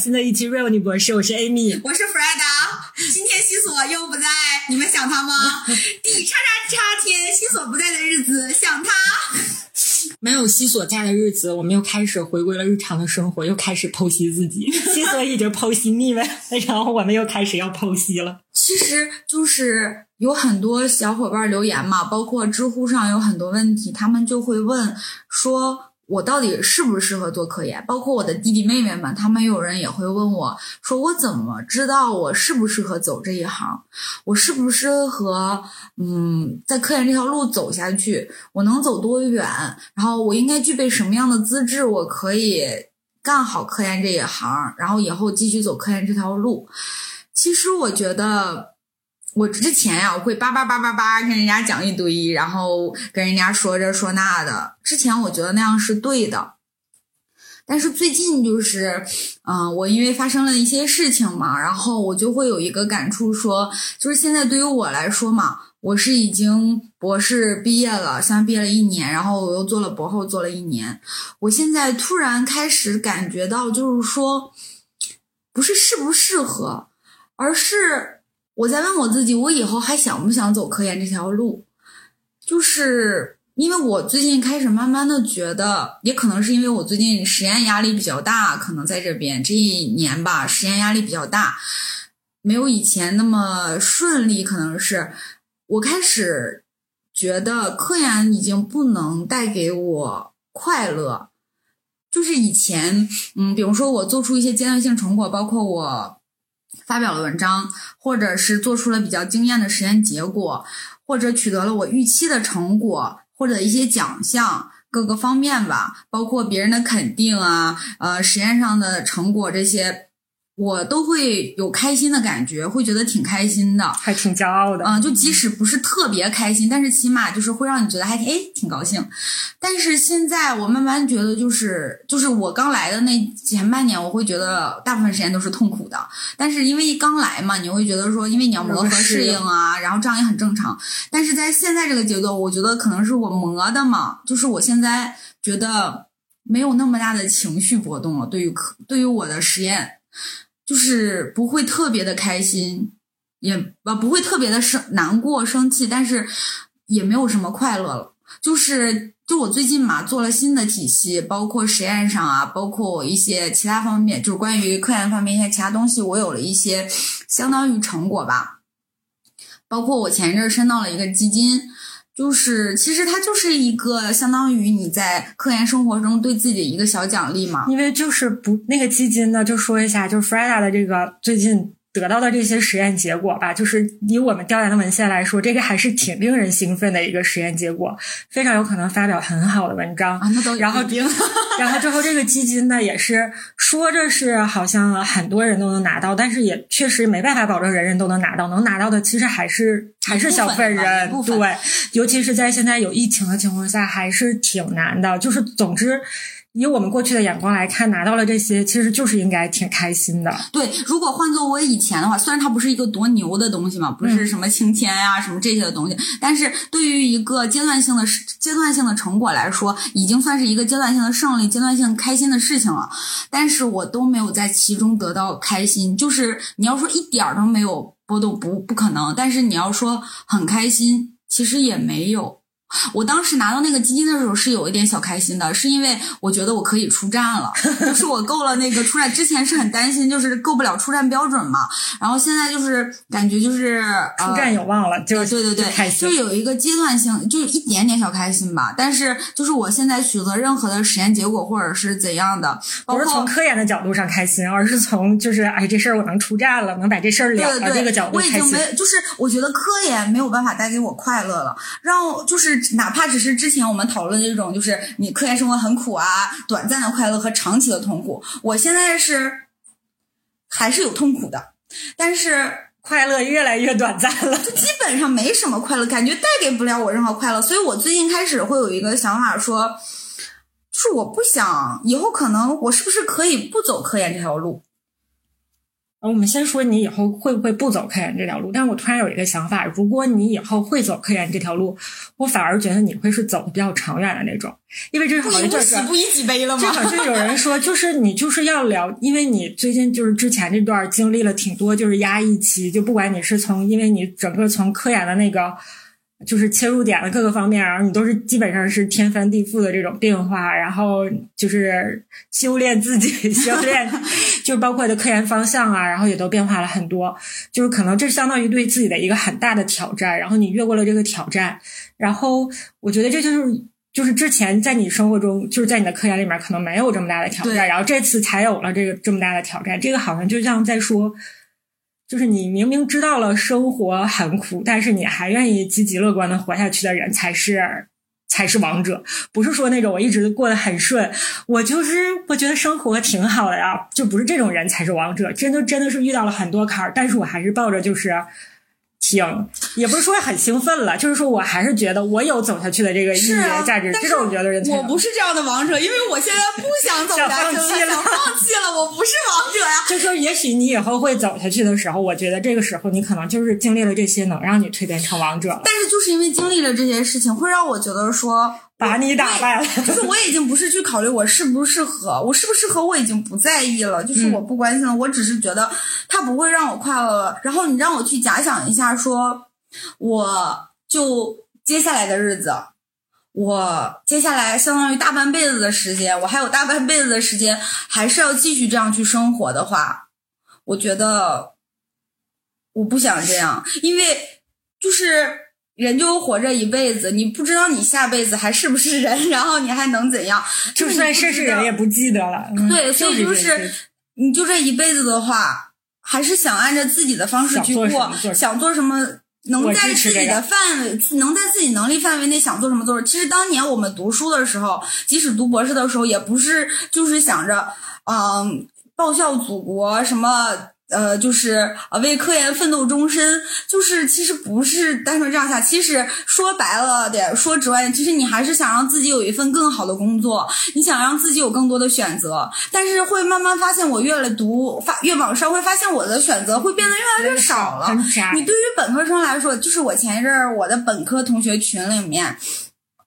新的一期 Real 女博士，我是 Amy，我是 Freda。今天西索又不在，你们想他吗？第叉叉叉天，西索不在的日子，想他。没有西索在的日子，我们又开始回归了日常的生活，又开始剖析自己。西索已经剖析腻了，然后我们又开始要剖析了。其实就是有很多小伙伴留言嘛，包括知乎上有很多问题，他们就会问说。我到底适不适合做科研？包括我的弟弟妹妹们，他们有人也会问我，说我怎么知道我适不适合走这一行？我适不适合嗯，在科研这条路走下去？我能走多远？然后我应该具备什么样的资质？我可以干好科研这一行，然后以后继续走科研这条路？其实我觉得。我之前呀，我会叭叭叭叭叭跟人家讲一堆，然后跟人家说这说那的。之前我觉得那样是对的，但是最近就是，嗯，我因为发生了一些事情嘛，然后我就会有一个感触，说就是现在对于我来说嘛，我是已经博士毕业了，像毕业了一年，然后我又做了博后做了一年，我现在突然开始感觉到，就是说，不是适不适合，而是。我在问我自己，我以后还想不想走科研这条路？就是因为我最近开始慢慢的觉得，也可能是因为我最近实验压力比较大，可能在这边这一年吧，实验压力比较大，没有以前那么顺利。可能是我开始觉得科研已经不能带给我快乐。就是以前，嗯，比如说我做出一些阶段性成果，包括我。发表了文章，或者是做出了比较惊艳的实验结果，或者取得了我预期的成果，或者一些奖项，各个方面吧，包括别人的肯定啊，呃，实验上的成果这些。我都会有开心的感觉，会觉得挺开心的，还挺骄傲的。嗯，就即使不是特别开心，但是起码就是会让你觉得还哎挺高兴。但是现在我慢慢觉得，就是就是我刚来的那前半年，我会觉得大部分时间都是痛苦的。但是因为刚来嘛，你会觉得说，因为你要磨合适应啊，然后这样也很正常。但是在现在这个阶段，我觉得可能是我磨的嘛，就是我现在觉得没有那么大的情绪波动了。对于可对于我的实验。就是不会特别的开心，也啊不会特别的生难过生气，但是也没有什么快乐了。就是就我最近嘛做了新的体系，包括实验上啊，包括一些其他方面，就是关于科研方面一些其他东西，我有了一些相当于成果吧。包括我前一阵儿申到了一个基金。就是，其实它就是一个相当于你在科研生活中对自己的一个小奖励嘛。因为就是不那个基金呢，就说一下，就是 Freda 的这个最近。得到的这些实验结果吧，就是以我们调研的文献来说，这个还是挺令人兴奋的一个实验结果，非常有可能发表很好的文章。啊，那都然后，然后之后这个基金呢，也是说着是好像很多人都能拿到，但是也确实没办法保证人人都能拿到，能拿到的其实还是还是小份人，对，尤其是在现在有疫情的情况下，还是挺难的。就是总之。以我们过去的眼光来看，拿到了这些，其实就是应该挺开心的。对，如果换做我以前的话，虽然它不是一个多牛的东西嘛，不是什么青天呀什么这些的东西，但是对于一个阶段性的阶段性的成果来说，已经算是一个阶段性的胜利、阶段性开心的事情了。但是我都没有在其中得到开心，就是你要说一点儿都没有波动，不不可能。但是你要说很开心，其实也没有。我当时拿到那个基金的时候是有一点小开心的，是因为我觉得我可以出站了，就是我够了那个出站。之前是很担心，就是够不了出站标准嘛。然后现在就是感觉就是出站有望了，就对对对，就有一个阶段性，就一点点小开心吧。但是就是我现在取得任何的实验结果或者是怎样的，不是从科研的角度上开心，而是从就是哎这事儿我能出站了，能把这事儿了了这个角度开心。我已经没，就是我觉得科研没有办法带给我快乐了，让就是。哪怕只是之前我们讨论的这种，就是你科研生活很苦啊，短暂的快乐和长期的痛苦。我现在是还是有痛苦的，但是快乐越来越短暂了，就基本上没什么快乐，感觉带给不了我任何快乐。所以我最近开始会有一个想法，说，就是我不想以后可能我是不是可以不走科研这条路。我们先说你以后会不会不走科研这条路？但是我突然有一个想法，如果你以后会走科研这条路，我反而觉得你会是走的比较长远的那种，因为这好像就是不以己悲了吗？这好像有人说，就是你就是要聊，因为你最近就是之前这段经历了挺多就是压抑期，就不管你是从因为你整个从科研的那个。就是切入点的各个方面，然后你都是基本上是天翻地覆的这种变化，然后就是修炼自己，修炼，就包括的科研方向啊，然后也都变化了很多。就是可能这相当于对自己的一个很大的挑战，然后你越过了这个挑战，然后我觉得这就是就是之前在你生活中，就是在你的科研里面可能没有这么大的挑战，然后这次才有了这个这么大的挑战。这个好像就像在说。就是你明明知道了生活很苦，但是你还愿意积极乐观的活下去的人才是才是王者。不是说那种我一直过得很顺，我就是我觉得生活挺好的呀，就不是这种人才是王者。真的真的是遇到了很多坎儿，但是我还是抱着就是。挺也不是说很兴奋了，就是说我还是觉得我有走下去的这个意义和价值。这种我觉得人我不是这样的王者，因为我现在不想走下去了，想放弃了，我不是王者呀。就说也许你以后会走下去的时候，我觉得这个时候你可能就是经历了这些，能让你蜕变成王者。但是就是因为经历了这些事情，会让我觉得说。把你打败了，就是我已经不是去考虑我适不适合，我适不适合我已经不在意了，就是我不关心了，我只是觉得他不会让我快乐了。然后你让我去假想一下，说我就接下来的日子，我接下来相当于大半辈子的时间，我还有大半辈子的时间，还是要继续这样去生活的话，我觉得我不想这样，因为就是。人就活着一辈子，你不知道你下辈子还是不是人，然后你还能怎样？就算是是人也不记得了。对，所以就是你就这一辈子的话，还是想按照自己的方式去过，想做什么，能在自己的范围，能在自己能力范围内想做什么做。其实当年我们读书的时候，即使读博士的时候，也不是就是想着，嗯，报效祖国什么。呃，就是呃，为科研奋斗终身，就是其实不是单纯这样下。其实说白了点，说直白点，其实你还是想让自己有一份更好的工作，你想让自己有更多的选择。但是会慢慢发现，我越来读发越往上，会发现我的选择会变得越来越少了。你对于本科生来说，就是我前一阵儿我的本科同学群里面。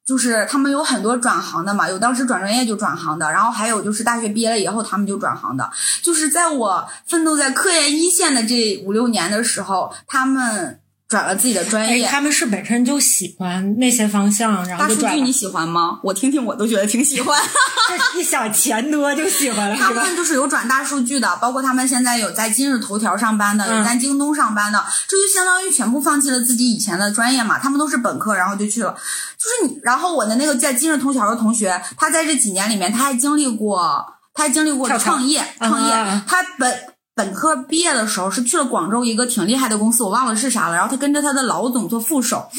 就是他们有很多转行的嘛，有当时转专业就转行的，然后还有就是大学毕业了以后他们就转行的。就是在我奋斗在科研一线的这五六年的时候，他们。转了自己的专业，他们是本身就喜欢那些方向，然后大数据你喜欢吗？我听听，我都觉得挺喜欢。一想钱多就喜欢了。他们就是有转大数据的，包括他们现在有在今日头条上班的，有在京东上班的，这就相当于全部放弃了自己以前的专业嘛。他们都是本科，然后就去了。就是你，然后我的那个在今日头条的同学，他在这几年里面，他还经历过，他还经历过创业，创业，他本。本科毕业的时候是去了广州一个挺厉害的公司，我忘了是啥了。然后他跟着他的老总做副手，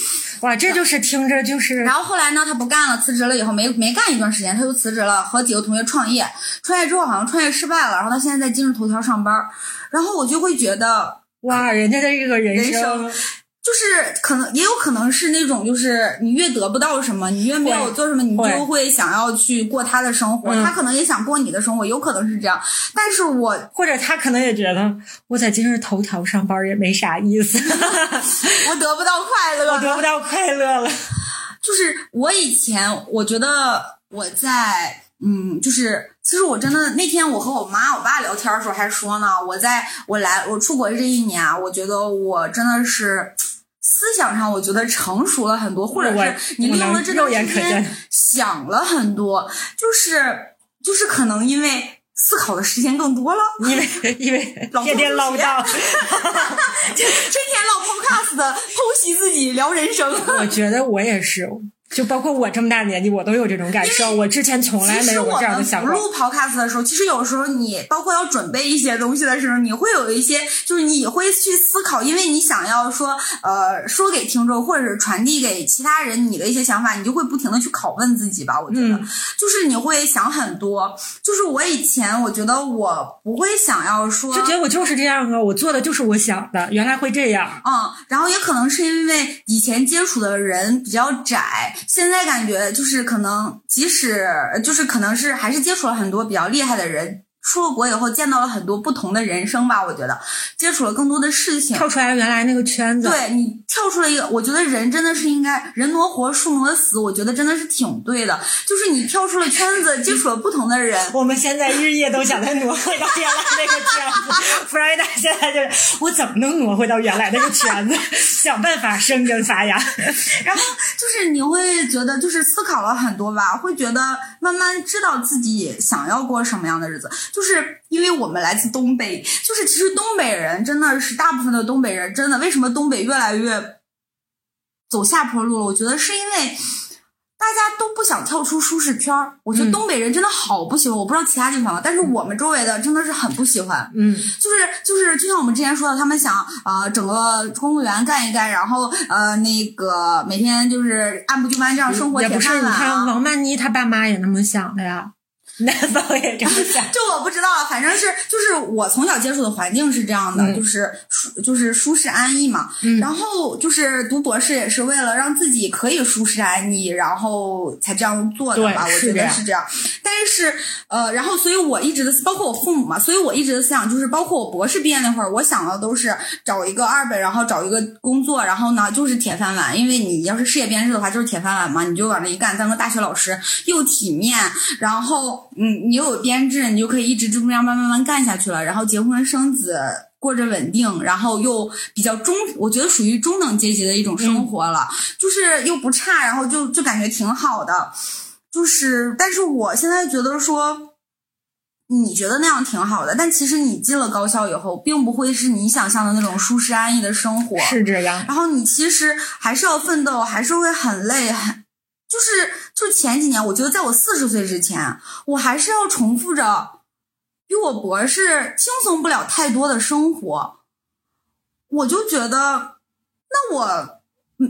哇，这就是听着就是。然后后来呢，他不干了，辞职了以后没没干一段时间，他就辞职了，和几个同学创业。创业之后好像创业失败了，然后他现在在今日头条上班。然后我就会觉得，哇，人家的这个人生。就是可能也有可能是那种，就是你越得不到什么，你越没有做什么，你就会想要去过他的生活。他可能也想过你的生活，有可能是这样。但是我或者他可能也觉得我在今日头条上班也没啥意思，我得不到快乐，我得不到快乐了。就是我以前我觉得我在。嗯，就是其实我真的那天我和我妈我爸聊天的时候还说呢，我在我来我出国这一年啊，我觉得我真的是思想上我觉得成熟了很多，或者是你利用了这段时间想了很多，就是就是可能因为思考的时间更多了，因为因为天天唠叨，天天唠 podcast 的剖析自己聊人生，我觉得我也是。就包括我这么大年纪，我都有这种感受。我之前从来没有过这样的想法。录 podcast 的时候，其实有时候你包括要准备一些东西的时候，你会有一些，就是你会去思考，因为你想要说，呃，说给听众或者是传递给其他人你的一些想法，你就会不停的去拷问自己吧。我觉得，就是你会想很多。就是我以前我觉得我不会想要说，就觉得我就是这样啊，我做的就是我想的，原来会这样。嗯，然后也可能是因为以前接触的人比较窄。现在感觉就是可能，即使就是可能是还是接触了很多比较厉害的人，出了国以后，见到了很多不同的人生吧。我觉得接触了更多的事情，跳出来了原来那个圈子。对你跳出了一个，我觉得人真的是应该人挪活，树挪死。我觉得真的是挺对的，就是你跳出了圈子，接触了不同的人。我们现在日夜都想再挪回到原来那个圈子。弗瑞达现在就是我怎么能挪回到原来那个圈子，想办法生根发芽。然后就是你会觉得，就是思考了很多吧，会觉得慢慢知道自己想要过什么样的日子。就是因为我们来自东北，就是其实东北人真的是大部分的东北人，真的为什么东北越来越走下坡路了？我觉得是因为。大家都不想跳出舒适圈儿，我觉得东北人真的好不喜欢。我不知道其他地方，但是我们周围的真的是很不喜欢。嗯，就是就是，就像我们之前说的，他们想啊，整个公务员干一干，然后呃，那个每天就是按部就班这样生活。也不是，你看王曼妮她爸妈也那么想的呀。南方也这样想，就我不知道，反正是就是我从小接触的环境是这样的，就是舒就是舒适安逸嘛。然后就是读博士也是为了让自己可以舒适安逸，然后才这样做的吧。我觉得是这样。但是呃，然后所以我一直的包括我父母嘛，所以我一直的思想就是，包括我博士毕业那会儿，我想的都是找一个二本，然后找一个工作，然后呢就是铁饭碗。因为你要是事业编制的话，就是铁饭碗嘛，你就往那一干，当个大学老师又体面，然后。嗯，你有编制，你就可以一直就这样慢慢慢干下去了。然后结婚生子，过着稳定，然后又比较中，我觉得属于中等阶级的一种生活了，就是又不差，然后就就感觉挺好的。就是，但是我现在觉得说，你觉得那样挺好的，但其实你进了高校以后，并不会是你想象的那种舒适安逸的生活，是这样。然后你其实还是要奋斗，还是会很累，很。就是就前几年，我觉得在我四十岁之前，我还是要重复着比我博士轻松不了太多的生活。我就觉得，那我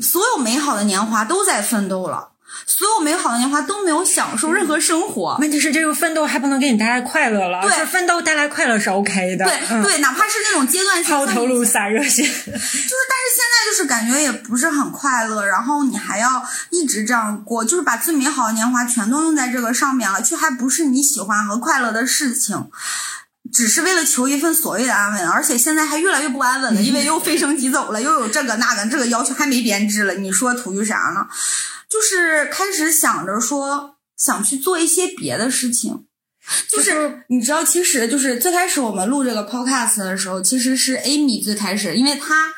所有美好的年华都在奋斗了。所有美好的年华都没有享受任何生活。问题是，这个奋斗还不能给你带来快乐了。对，奋斗带来快乐是 OK 的。对对，哪怕是那种阶段性抛头颅洒热血，就是，但是现在就是感觉也不是很快乐。然后你还要一直这样过，就是把最美好的年华全都用在这个上面了，却还不是你喜欢和快乐的事情，只是为了求一份所谓的安稳。而且现在还越来越不安稳了，因为又飞升即走了，又有这个那个，这个要求还没编制了，你说图于啥呢？就是开始想着说想去做一些别的事情，就是你知道，其实就是最开始我们录这个 podcast 的时候，其实是 Amy 最开始，因为她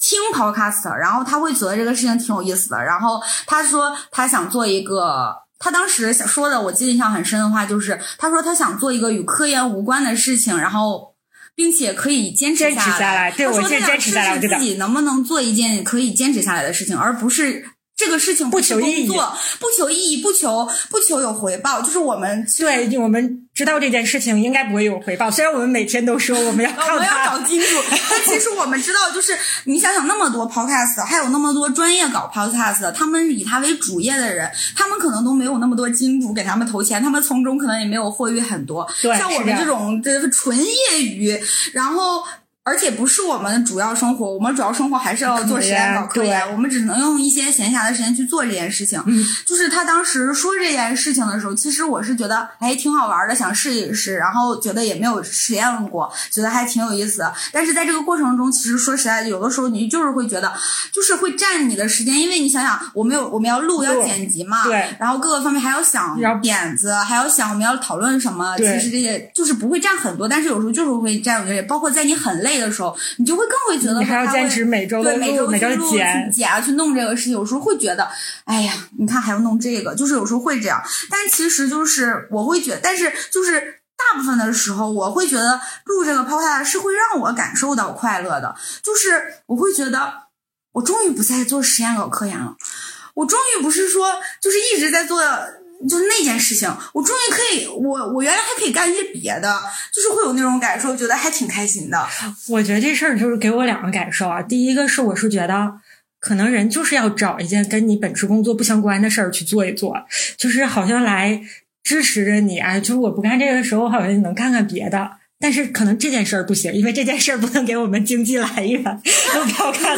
听 podcast，然后她会觉得这个事情挺有意思的，然后她说她想做一个，她当时想说的，我记得印象很深的话就是，她说她想做一个与科研无关的事情，然后并且可以坚持下来。对，我坚持下来，自己能不能做一件可以坚持下来的事情，而不是。这个事情不求意义，不求意义，不求不求有回报，就是我们对，我们知道这件事情应该不会有回报。虽然我们每天都说我们要 我们要找金主，但其实我们知道，就是你想想那么多 podcast，还有那么多专业搞 podcast，他们以他为主业的人，他们可能都没有那么多金主给他们投钱，他们从中可能也没有获益很多。对像我们这种这纯业余，然后。而且不是我们的主要生活，我们主要生活还是要做实验搞科研，我们只能用一些闲暇的时间去做这件事情。就是他当时说这件事情的时候，其实我是觉得哎挺好玩的，想试一试，然后觉得也没有实验过，觉得还挺有意思。但是在这个过程中，其实说实在的，有的时候你就是会觉得，就是会占你的时间，因为你想想，我们有我们要录要剪辑嘛，对，然后各个方面还要想点子，还要想我们要讨论什么，其实这些就是不会占很多，但是有时候就是会占有些，包括在你很累。的时候，你就会更会觉得，你还要坚持每周对每周每周剪剪啊，去弄这个事情。有时候会觉得，哎呀，你看还要弄这个，就是有时候会这样。但其实就是我会觉得，但是就是大部分的时候，我会觉得录这个 podcast 是会让我感受到快乐的。就是我会觉得，我终于不再做实验搞科研了，我终于不是说就是一直在做。就那件事情，我终于可以，我我原来还可以干一些别的，就是会有那种感受，觉得还挺开心的。我觉得这事儿就是给我两个感受啊。第一个是，我是觉得可能人就是要找一件跟你本职工作不相关的事儿去做一做，就是好像来支持着你啊。就是我不干这个的时候，好像能干干别的。但是可能这件事儿不行，因为这件事儿不能给我们经济来源。我看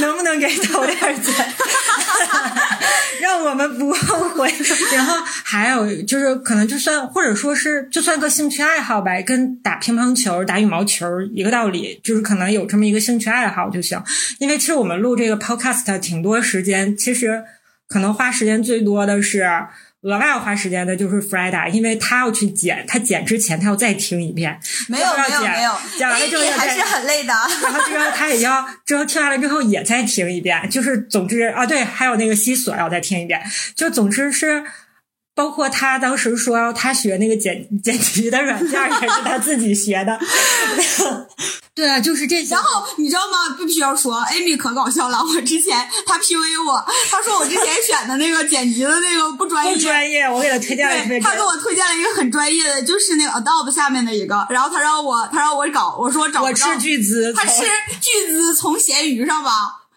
能不能给投点钱。让我们不后悔。然后还有就是，可能就算或者说是就算个兴趣爱好呗，跟打乒乓球、打羽毛球一个道理，就是可能有这么一个兴趣爱好就行。因为其实我们录这个 podcast 挺多时间，其实可能花时间最多的是。额外要花时间的就是 Freda，因为他要去剪，他剪之前他要再听一遍。没有没有没有，剪完了之后还是很累的。然后之后他也要，之后听完了之后也再听一遍。就是总之啊，对，还有那个西索要再听一遍。就总之是。包括他当时说他学那个剪剪辑的软件也是他自己学的，对啊，就是这些。然后你知道吗？必须要说，Amy 可搞笑了。我之前他 P a 我，他说我之前选的那个剪辑的那个不专业，不专业。我给他推荐了一个，他给我推荐了一个很专业的，就是那个 Adobe 下面的一个。然后他让我，他让我搞，我说找不到。我斥巨资，他斥巨资从闲鱼上吧。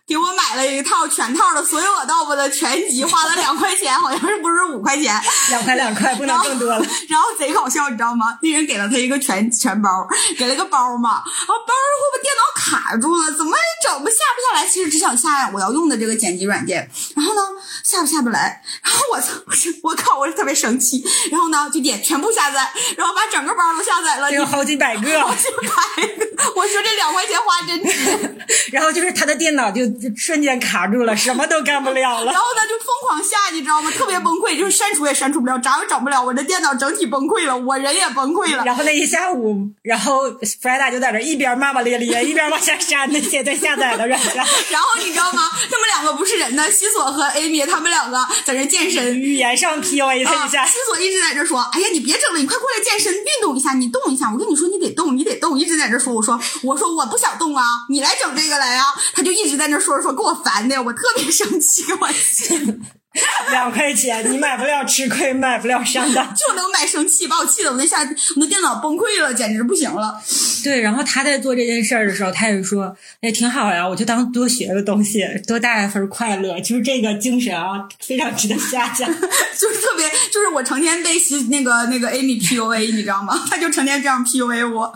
给我买了一套全套的所有 Adobe 的全集，花了两块钱，好像是不是五块钱？两块两块，不能更多了。然后贼搞笑，你知道吗？那人给了他一个全全包，给了个包嘛，然后包会把电脑卡住了，怎么也整不下不下来。其实只想下我要用的这个剪辑软件，然后呢下不下不来，然后我操，我靠，我是特别生气。然后呢就点全部下载，然后把整个包都下载了，有好几百个，好几百个。我说这两块钱花真值。然后就是他的电脑就。瞬间卡住了，什么都干不了了。然后呢就疯狂下，你知道吗？特别崩溃，就是删除也删除不了，找也找不了。我这电脑整体崩溃了，我人也崩溃了。然后那一下午，然后 Freda 就在这一边骂骂咧咧，一边往下删那些在下载的软件。然后你知道吗？他们两个不是人呢，西索和 Amy 他们两个在这健身，语言上 PUA 他一下。西索一直在这说：“哎呀，你别整了，你快过来健身，运动一下，你动一下。我跟你说，你得动，你得动。”一直在这说，我说：“我说我不想动啊，你来整这个来啊。”他就一直在那说说，给我烦的。我特别生气，我去，两块钱你买不了吃亏，买不了上当，就能买生气，把我气的我那下我那电脑崩溃了，简直不行了。对，然后他在做这件事儿的时候，他也说，哎，挺好呀，我就当多学个东西，多带一份快乐，就是这个精神啊，非常值得嘉奖。就是特别，就是我成天被那个那个 Amy PUA，你知道吗？他就成天这样 PUA 我。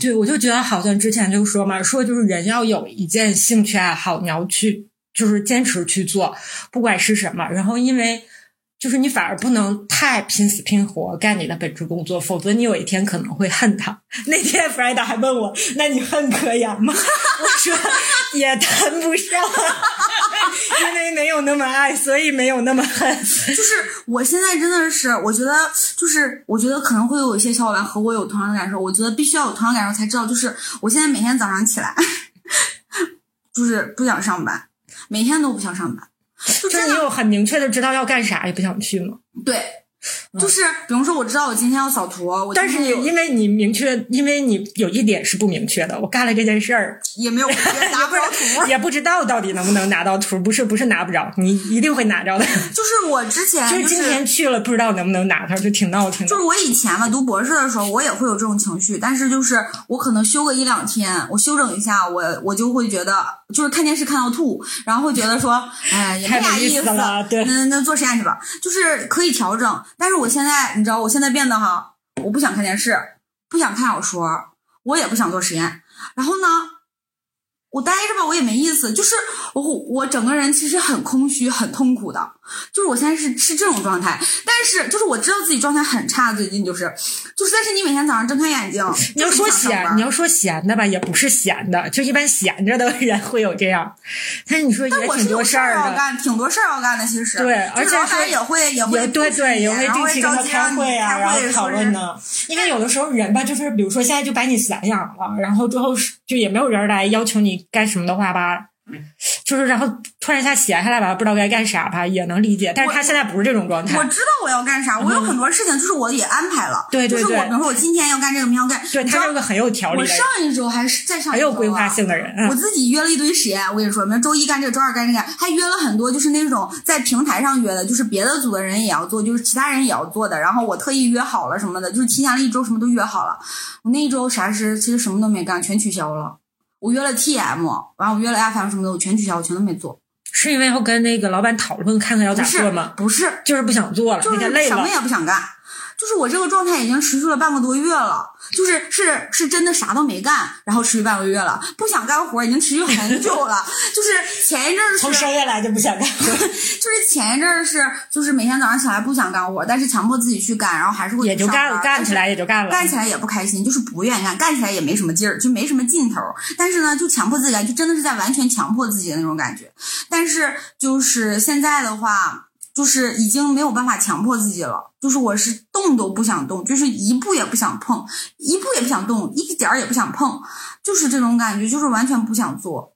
对，我就觉得好像之前就说嘛，说就是人要有一件兴趣爱好，你要去。就是坚持去做，不管是什么。然后，因为就是你反而不能太拼死拼活干你的本职工作，否则你有一天可能会恨他。那天 f r e d a 还问我：“那你恨可言吗？” 我说：“也谈不上，因为没有那么爱，所以没有那么恨。”就是我现在真的是，我觉得就是我觉得可能会有一些小伙伴和我有同样的感受。我觉得必须要有同样感受才知道，就是我现在每天早上起来，就是不想上班。每天都不想上班，就是你有很明确的知道要干啥，也不想去吗？对。就是，比如说，我知道我今天要扫图，但是你因为你明确，因为你有一点是不明确的，我干了这件事儿也没有 拿不着图，也不知道到底能不能拿到图，不是不是拿不着，你一定会拿着的。就是我之前就是今天去了，不知道能不能拿到，就挺闹挺。就是我以前嘛，读博士的时候，我也会有这种情绪，但是就是我可能休个一两天，我休整一下，我我就会觉得，就是看电视看到吐，然后会觉得说，哎，也没啥意思了，对，那那做实验去吧，就是可以调整，但是我我现在。你知道我现在变得哈，我不想看电视，不想看小说，我也不想做实验。然后呢，我待着吧，我也没意思。就是我我整个人其实很空虚，很痛苦的。就是我现在是是这种状态，但是就是我知道自己状态很差，最近就是就是，但是你每天早上睁开眼睛，你要说闲，你要说闲的吧，也不是闲的，就一般闲着的人会有这样。但是你说也挺多事儿要干，挺多事儿要干的，其实对，而且老板也会也会对对也会定期跟他开会啊，然后讨论呢。因为有的时候人吧，就是比如说现在就把你散养了，然后之后就也没有人来要求你干什么的话吧。就是，然后突然一下闲下来吧，不知道该干啥吧，也能理解。但是他现在不是这种状态。我知道我要干啥，我有很多事情，就是我也安排了。对对对。就是我，比如说我今天要干这个，明天要干。对他是个很有条理的。我上一周还是在上很有规划性的人。我自己约了一堆实验，我跟你说，明周一干这个，周二干这个，还约了很多，就是那种在平台上约的，就是别的组的人也要做，就是其他人也要做的。然后我特意约好了什么的，就是提前了一周，什么都约好了。我那一周啥事其实什么都没干，全取消了。我约了 TM，完我约了 FM 什么的，我全取消，我全都没做。是因为要跟那个老板讨论，看看要咋做吗？不是，就是不想做了，就是累了，什么也不想干。就是我这个状态已经持续了半个多月了，就是是是真的啥都没干，然后持续半个月了，不想干活已经持续很久了，就是前一阵儿从生下来就不想干活，就是前一阵儿是就是每天早上起来不想干活，但是强迫自己去干，然后还是会也就干了，干起来也就干了，干起来也不开心，就是不愿意干，干起来也没什么劲儿，就没什么劲头。但是呢，就强迫自己干，就真的是在完全强迫自己的那种感觉。但是就是现在的话，就是已经没有办法强迫自己了，就是我是动都不想动，就是一步也不想碰，一步也不想动，一点儿也不想碰，就是这种感觉，就是完全不想做。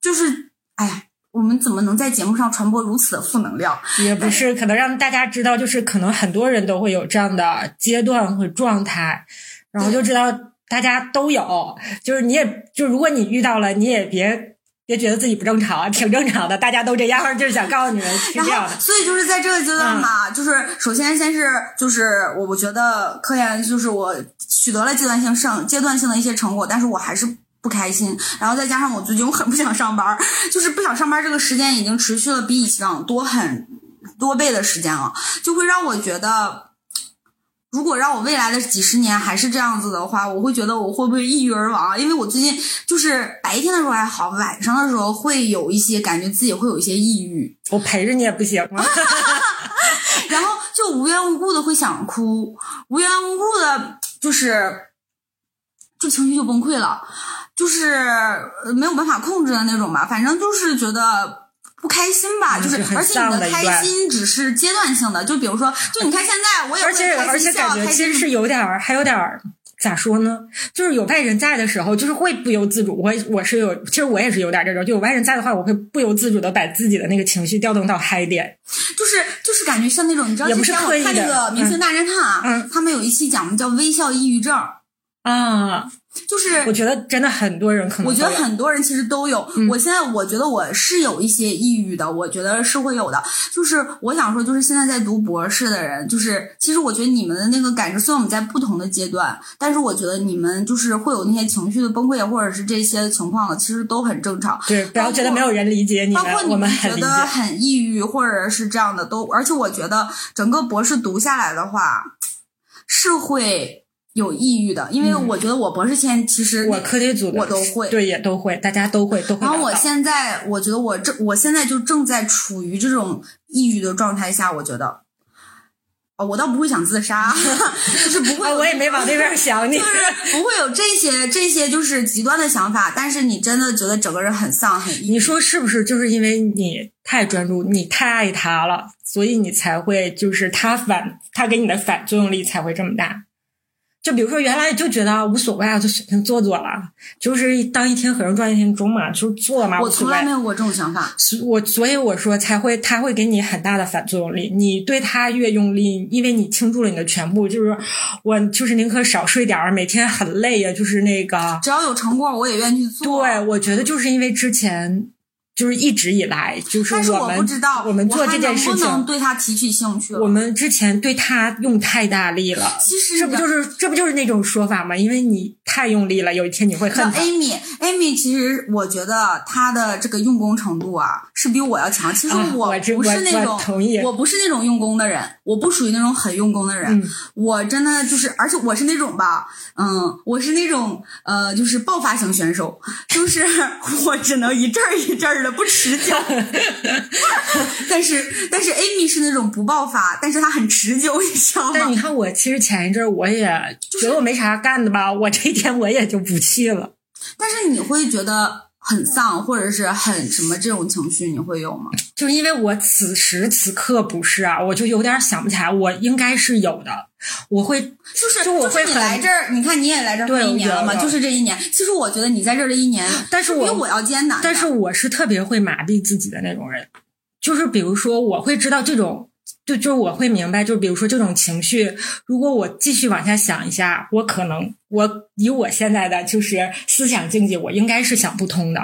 就是，哎呀，我们怎么能在节目上传播如此的负能量？也不是，可能让大家知道，就是可能很多人都会有这样的阶段和状态，然后就知道大家都有，就是你也就如果你遇到了，你也别别觉得自己不正常，挺正常的，大家都这样，就是想告诉你们是然后这样的，。所以就是在这个阶段嘛，就是首先先是就是我我觉得科研就是我取得了阶段性上阶段性的一些成果，但是我还是。不开心，然后再加上我最近我很不想上班，就是不想上班这个时间已经持续了比以往多很多倍的时间了，就会让我觉得，如果让我未来的几十年还是这样子的话，我会觉得我会不会抑郁而亡？因为我最近就是白天的时候还好，晚上的时候会有一些感觉自己会有一些抑郁，我陪着你也不行吗？然后就无缘无故的会想哭，无缘无故的，就是就情绪就崩溃了，就是呃没有办法控制的那种吧。反正就是觉得不开心吧，嗯就是而且你的开心只是阶段性的，就比如说，就你看现在我也会而且开而且心笑，感觉其实开心是有点儿，还有点儿咋说呢？就是有外人在的时候，就是会不由自主。我我是有，其实我也是有点这种，就有外人在的话，我会不由自主的把自己的那个情绪调动到嗨点。就是就是感觉像那种，你知道之前我看那个《明星大侦探》啊，嗯他们有一期讲的叫微笑抑郁症，啊，就是我觉得真的很多人可能我觉得很多人其实都有。嗯我现在我觉得我是有一些抑郁的，我觉得是会有的。就是我想说，就是现在在读博士的人，就是其实我觉得你们的那个感知，虽然我们在不同的阶段，但是我觉得你们就是会有那些情绪的崩溃，或者是这些情况的，其实都很正常。对，不要觉得没有人理解你们，包括你们觉得。很抑郁，或者是这样的，都而且我觉得整个博士读下来的话，是会有抑郁的，因为嗯我觉得我博士前其实我课题组我都会对，也都会，大家都会，都会然后我现在，我觉得我正，我现在就正在处于这种抑郁的状态下，我觉得，哦，我倒不会想自杀，就是不会啊，我也没往那边想你就。是不会有这些这些就是极端的想法，但是你真的觉得整个人很丧很抑郁。你说是不是？就是因为你太专注，你太爱他了，所以你才会就是他反他给你的反作用力才会这么大。就比如说，原来就觉得无所谓啊，就随便做做了，就是当一天和尚撞一天钟嘛，就是做嘛，我从来没。有过这种想法，所我所以我说才会，他会给你很大的反作用力。你对他越用力，因为你倾注了你的全部，就是我就是宁可少睡点儿，每天很累呀，就是那个。只要有成果，我也愿意去做。对，我觉得就是因为之前就是一直以来，就是但是我我们不知道我们做这件事情，能不能对他提起兴趣了。我们之前对他用太大力了。其实这不就是这不就是那种说法吗？因为你太用力了，有一天你会像恨他。Amy，Amy 其实我觉得她的这个用功程度啊，是比我要强。其实啊我不是那种，我同意我不是那种用功的人，我不属于那种很用功的人。嗯我真的就是，而且我是那种吧，嗯，我是那种呃，就是爆发型选手，就是 我只能一阵儿一阵儿的不持久。但是但是 Amy 是那种不爆发，但是她很持久，你知道吗但你？看，我其实前一阵我也觉得我没啥干的吧，我这一天我也就不去了。但是你会觉得很丧，或者是很什么这种情绪，你会有吗？就是因为我此时此刻不是啊，我就有点想不起来，我应该是有的，我会就是就我会是你来这儿，你看你也来这儿一年了嘛，就是这一年。其实我觉得你在这儿的一年，但是我比我要艰难。但是我是特别会麻痹自己的那种人，就是比如说，我会知道这种，就就我会明白，就比如说这种情绪，如果我继续往下想一下，我可能我以我现在的就是思想境界，我应该是想不通的，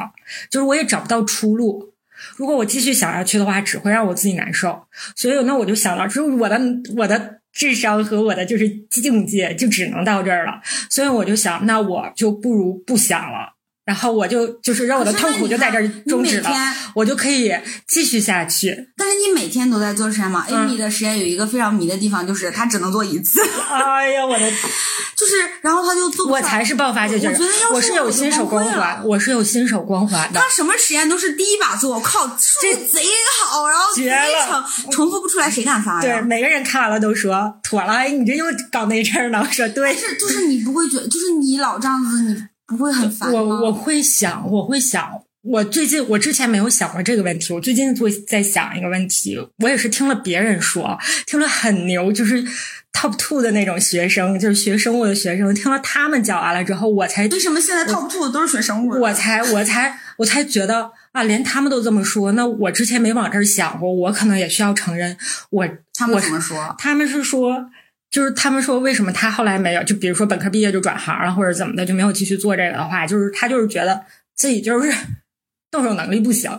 就是我也找不到出路。如果我继续想下去的话，只会让我自己难受。所以那我就想到，就是我的我的智商和我的就是境界就只能到这儿了。所以我就想，那我就不如不想了。然后我就就是让我的痛苦就在这儿终止了，我就可以继续下去。但是你每天都在做实验吗？Amy 的实验有一个非常迷的地方，就是他只能做一次。哎呀，我的，就是，然后他就做。我才是爆发性觉得我是有新手光环，我是有新手光环的。他什么实验都是第一把做，我靠，这贼好，然后绝了，重复不出来，谁敢发呀？对，每个人看完了都说妥了，哎，你这又搞那阵儿呢？我说对。是，就是你不会觉得，就是你老这样子，你。不会很烦我我会想，我会想，我最近我之前没有想过这个问题，我最近会在想一个问题。我也是听了别人说，听了很牛，就是 top two 的那种学生，就是学生物的学生，听了他们讲完了之后，我才为什么现在 top two 的都是学生物？我才我才我才觉得啊，连他们都这么说，那我之前没往这儿想过，我可能也需要承认，我他们怎么说？他们是说。就是他们说，为什么他后来没有？就比如说本科毕业就转行了，或者怎么的，就没有继续做这个的话，就是他就是觉得自己就是 动手能力不行。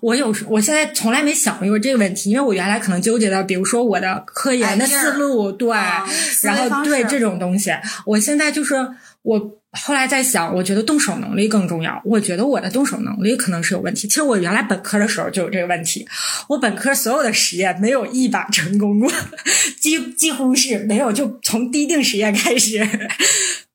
我有时我现在从来没想过这个问题，因为我原来可能纠结的，比如说我的科研的思路，对，然后对这种东西，我现在就是我。后来在想，我觉得动手能力更重要。我觉得我的动手能力可能是有问题。其实我原来本科的时候就有这个问题。我本科所有的实验没有一把成功过，几几乎是没有，就从滴定实验开始。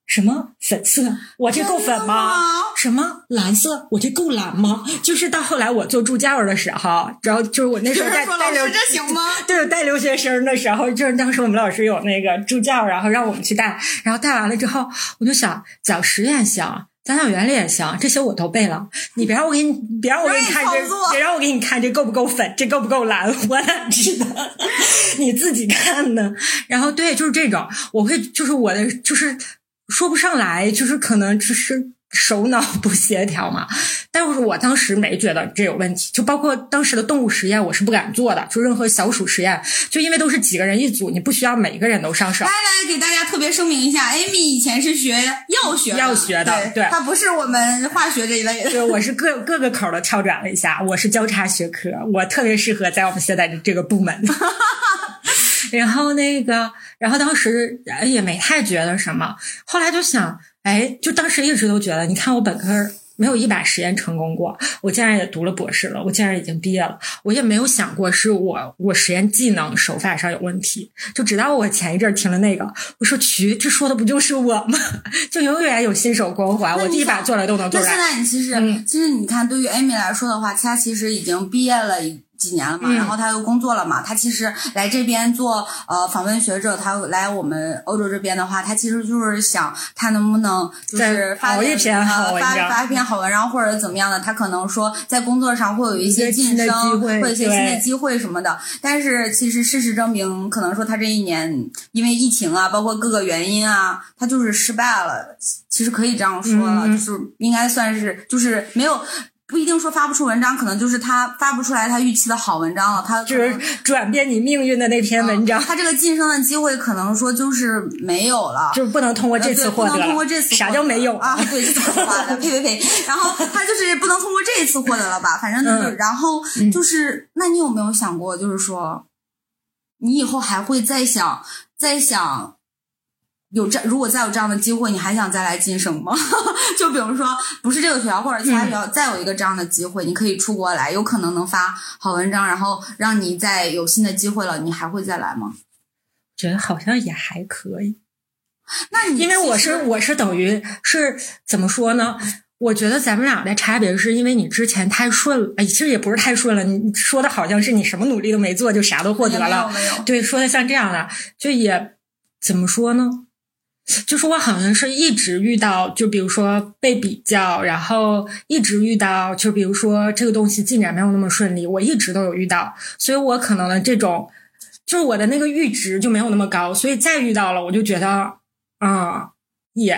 什么粉色？我这够粉吗？什么蓝色？我这够蓝吗？就是到后来我做助教的时候，然后就是我那时候带带留这行吗？对，带留学生的时候，就是当时我们老师有那个助教，然后让我们去带，然后带完了之后，我就想讲实验行，讲讲原理也行，这些我都背了。你别让我给你，别让我给你看这，别让我给你看这够不够粉，这够不够蓝，我哪知道？你自己看呢。然后对，就是这种，我会就是我的就是。说不上来，就是可能只是手脑不协调嘛。但是我当时没觉得这有问题，就包括当时的动物实验，我是不敢做的。就任何小鼠实验，就因为都是几个人一组，你不需要每一个人都上手。来来，给大家特别声明一下，Amy 以前是学药学，药学的，对，她不是我们化学这一类的。对，我是各各个口都跳转了一下，我是交叉学科，我特别适合在我们现在的这个部门。然后那个，然后当时也没太觉得什么，后来就想，哎，就当时一直都觉得，你看我本科没有一把实验成功过，我竟然也读了博士了，我竟然已经毕业了，我也没有想过是我我实验技能手法上有问题，就直到我前一阵听了那个，我说去，这说的不就是我吗？就永远有新手光环，我第一把做了都能做。那现在你其实，其实你看，对于 Amy 来说的话，她其实已经毕业了。几年了嘛，然后他又工作了嘛，他其实来这边做呃访问学者，他来我们欧洲这边的话，他其实就是想他能不能就是发一篇好文章，发发一篇好文章或者怎么样的，他可能说在工作上会有一些晋升，会有一些新的机会什么的。但是其实事实证明，可能说他这一年因为疫情啊，包括各个原因啊，他就是失败了。其实可以这样说了，就是应该算是就是没有。不一定说发不出文章，可能就是他发不出来他预期的好文章了。他就是转变你命运的那篇文章。他这个晋升的机会可能说就是没有了，就是不能通过这次获得。不能通过这次啥叫没有啊？对，这么话的？呸呸呸！然后他就是不能通过这一次获得了吧？反正就是，然后就是，那你有没有想过，就是说，你以后还会再想再想？有这，如果再有这样的机会，你还想再来晋升吗？就比如说，不是这个学校或者其他学校，再有一个这样的机会，你可以出国来，有可能能发好文章，然后让你再有新的机会了，你还会再来吗？觉得好像也还可以。那你因为我是我是等于是怎么说呢？我觉得咱们俩的差别是因为你之前太顺了，哎，其实也不是太顺了。你说的好像是你什么努力都没做就啥都获得了，对，说的像这样的，就也怎么说呢？就是我好像是一直遇到，就比如说被比较，然后一直遇到，就比如说这个东西进展没有那么顺利，我一直都有遇到，所以我可能的这种，就是我的那个阈值就没有那么高，所以再遇到了，我就觉得，啊。也，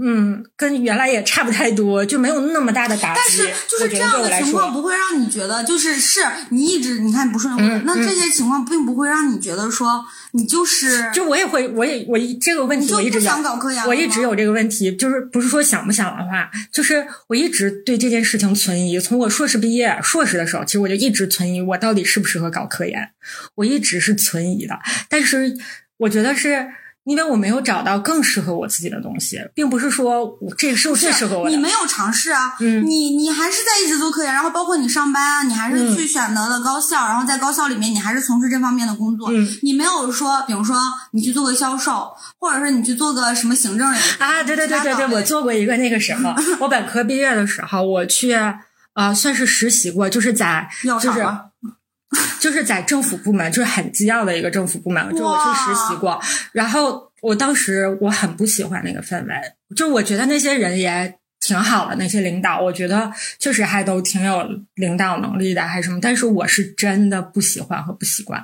嗯，跟原来也差不太多，就没有那么大的打击。但是就是这样的情况不会让你觉得，就是是你一直你看不顺，那这些情况并不会让你觉得说你就是。就我也会，我也我这个问题我一直想搞科研，我一直有这个问题，就是不是说想不想的话，就是我一直对这件事情存疑。从我硕士毕业，硕士的时候，其实我就一直存疑，我到底适不适合搞科研，我一直是存疑的。但是我觉得是。因为我没有找到更适合我自己的东西，并不是说我这个是最适合我的。你没有尝试啊，嗯，你你还是在一直做科研，然后包括你上班啊，你还是去选择了高校，然后在高校里面你还是从事这方面的工作。嗯，你没有说，比如说你去做个销售，或者说你去做个什么行政啊？对对对对对，我做过一个那个什么，我本科毕业的时候，我去呃算是实习过，就是在就是。就是在政府部门，就是很机要的一个政府部门，就我去实习过。然后我当时我很不喜欢那个氛围，就我觉得那些人也挺好的，那些领导，我觉得确实还都挺有领导能力的，还是什么。但是我是真的不喜欢和不习惯。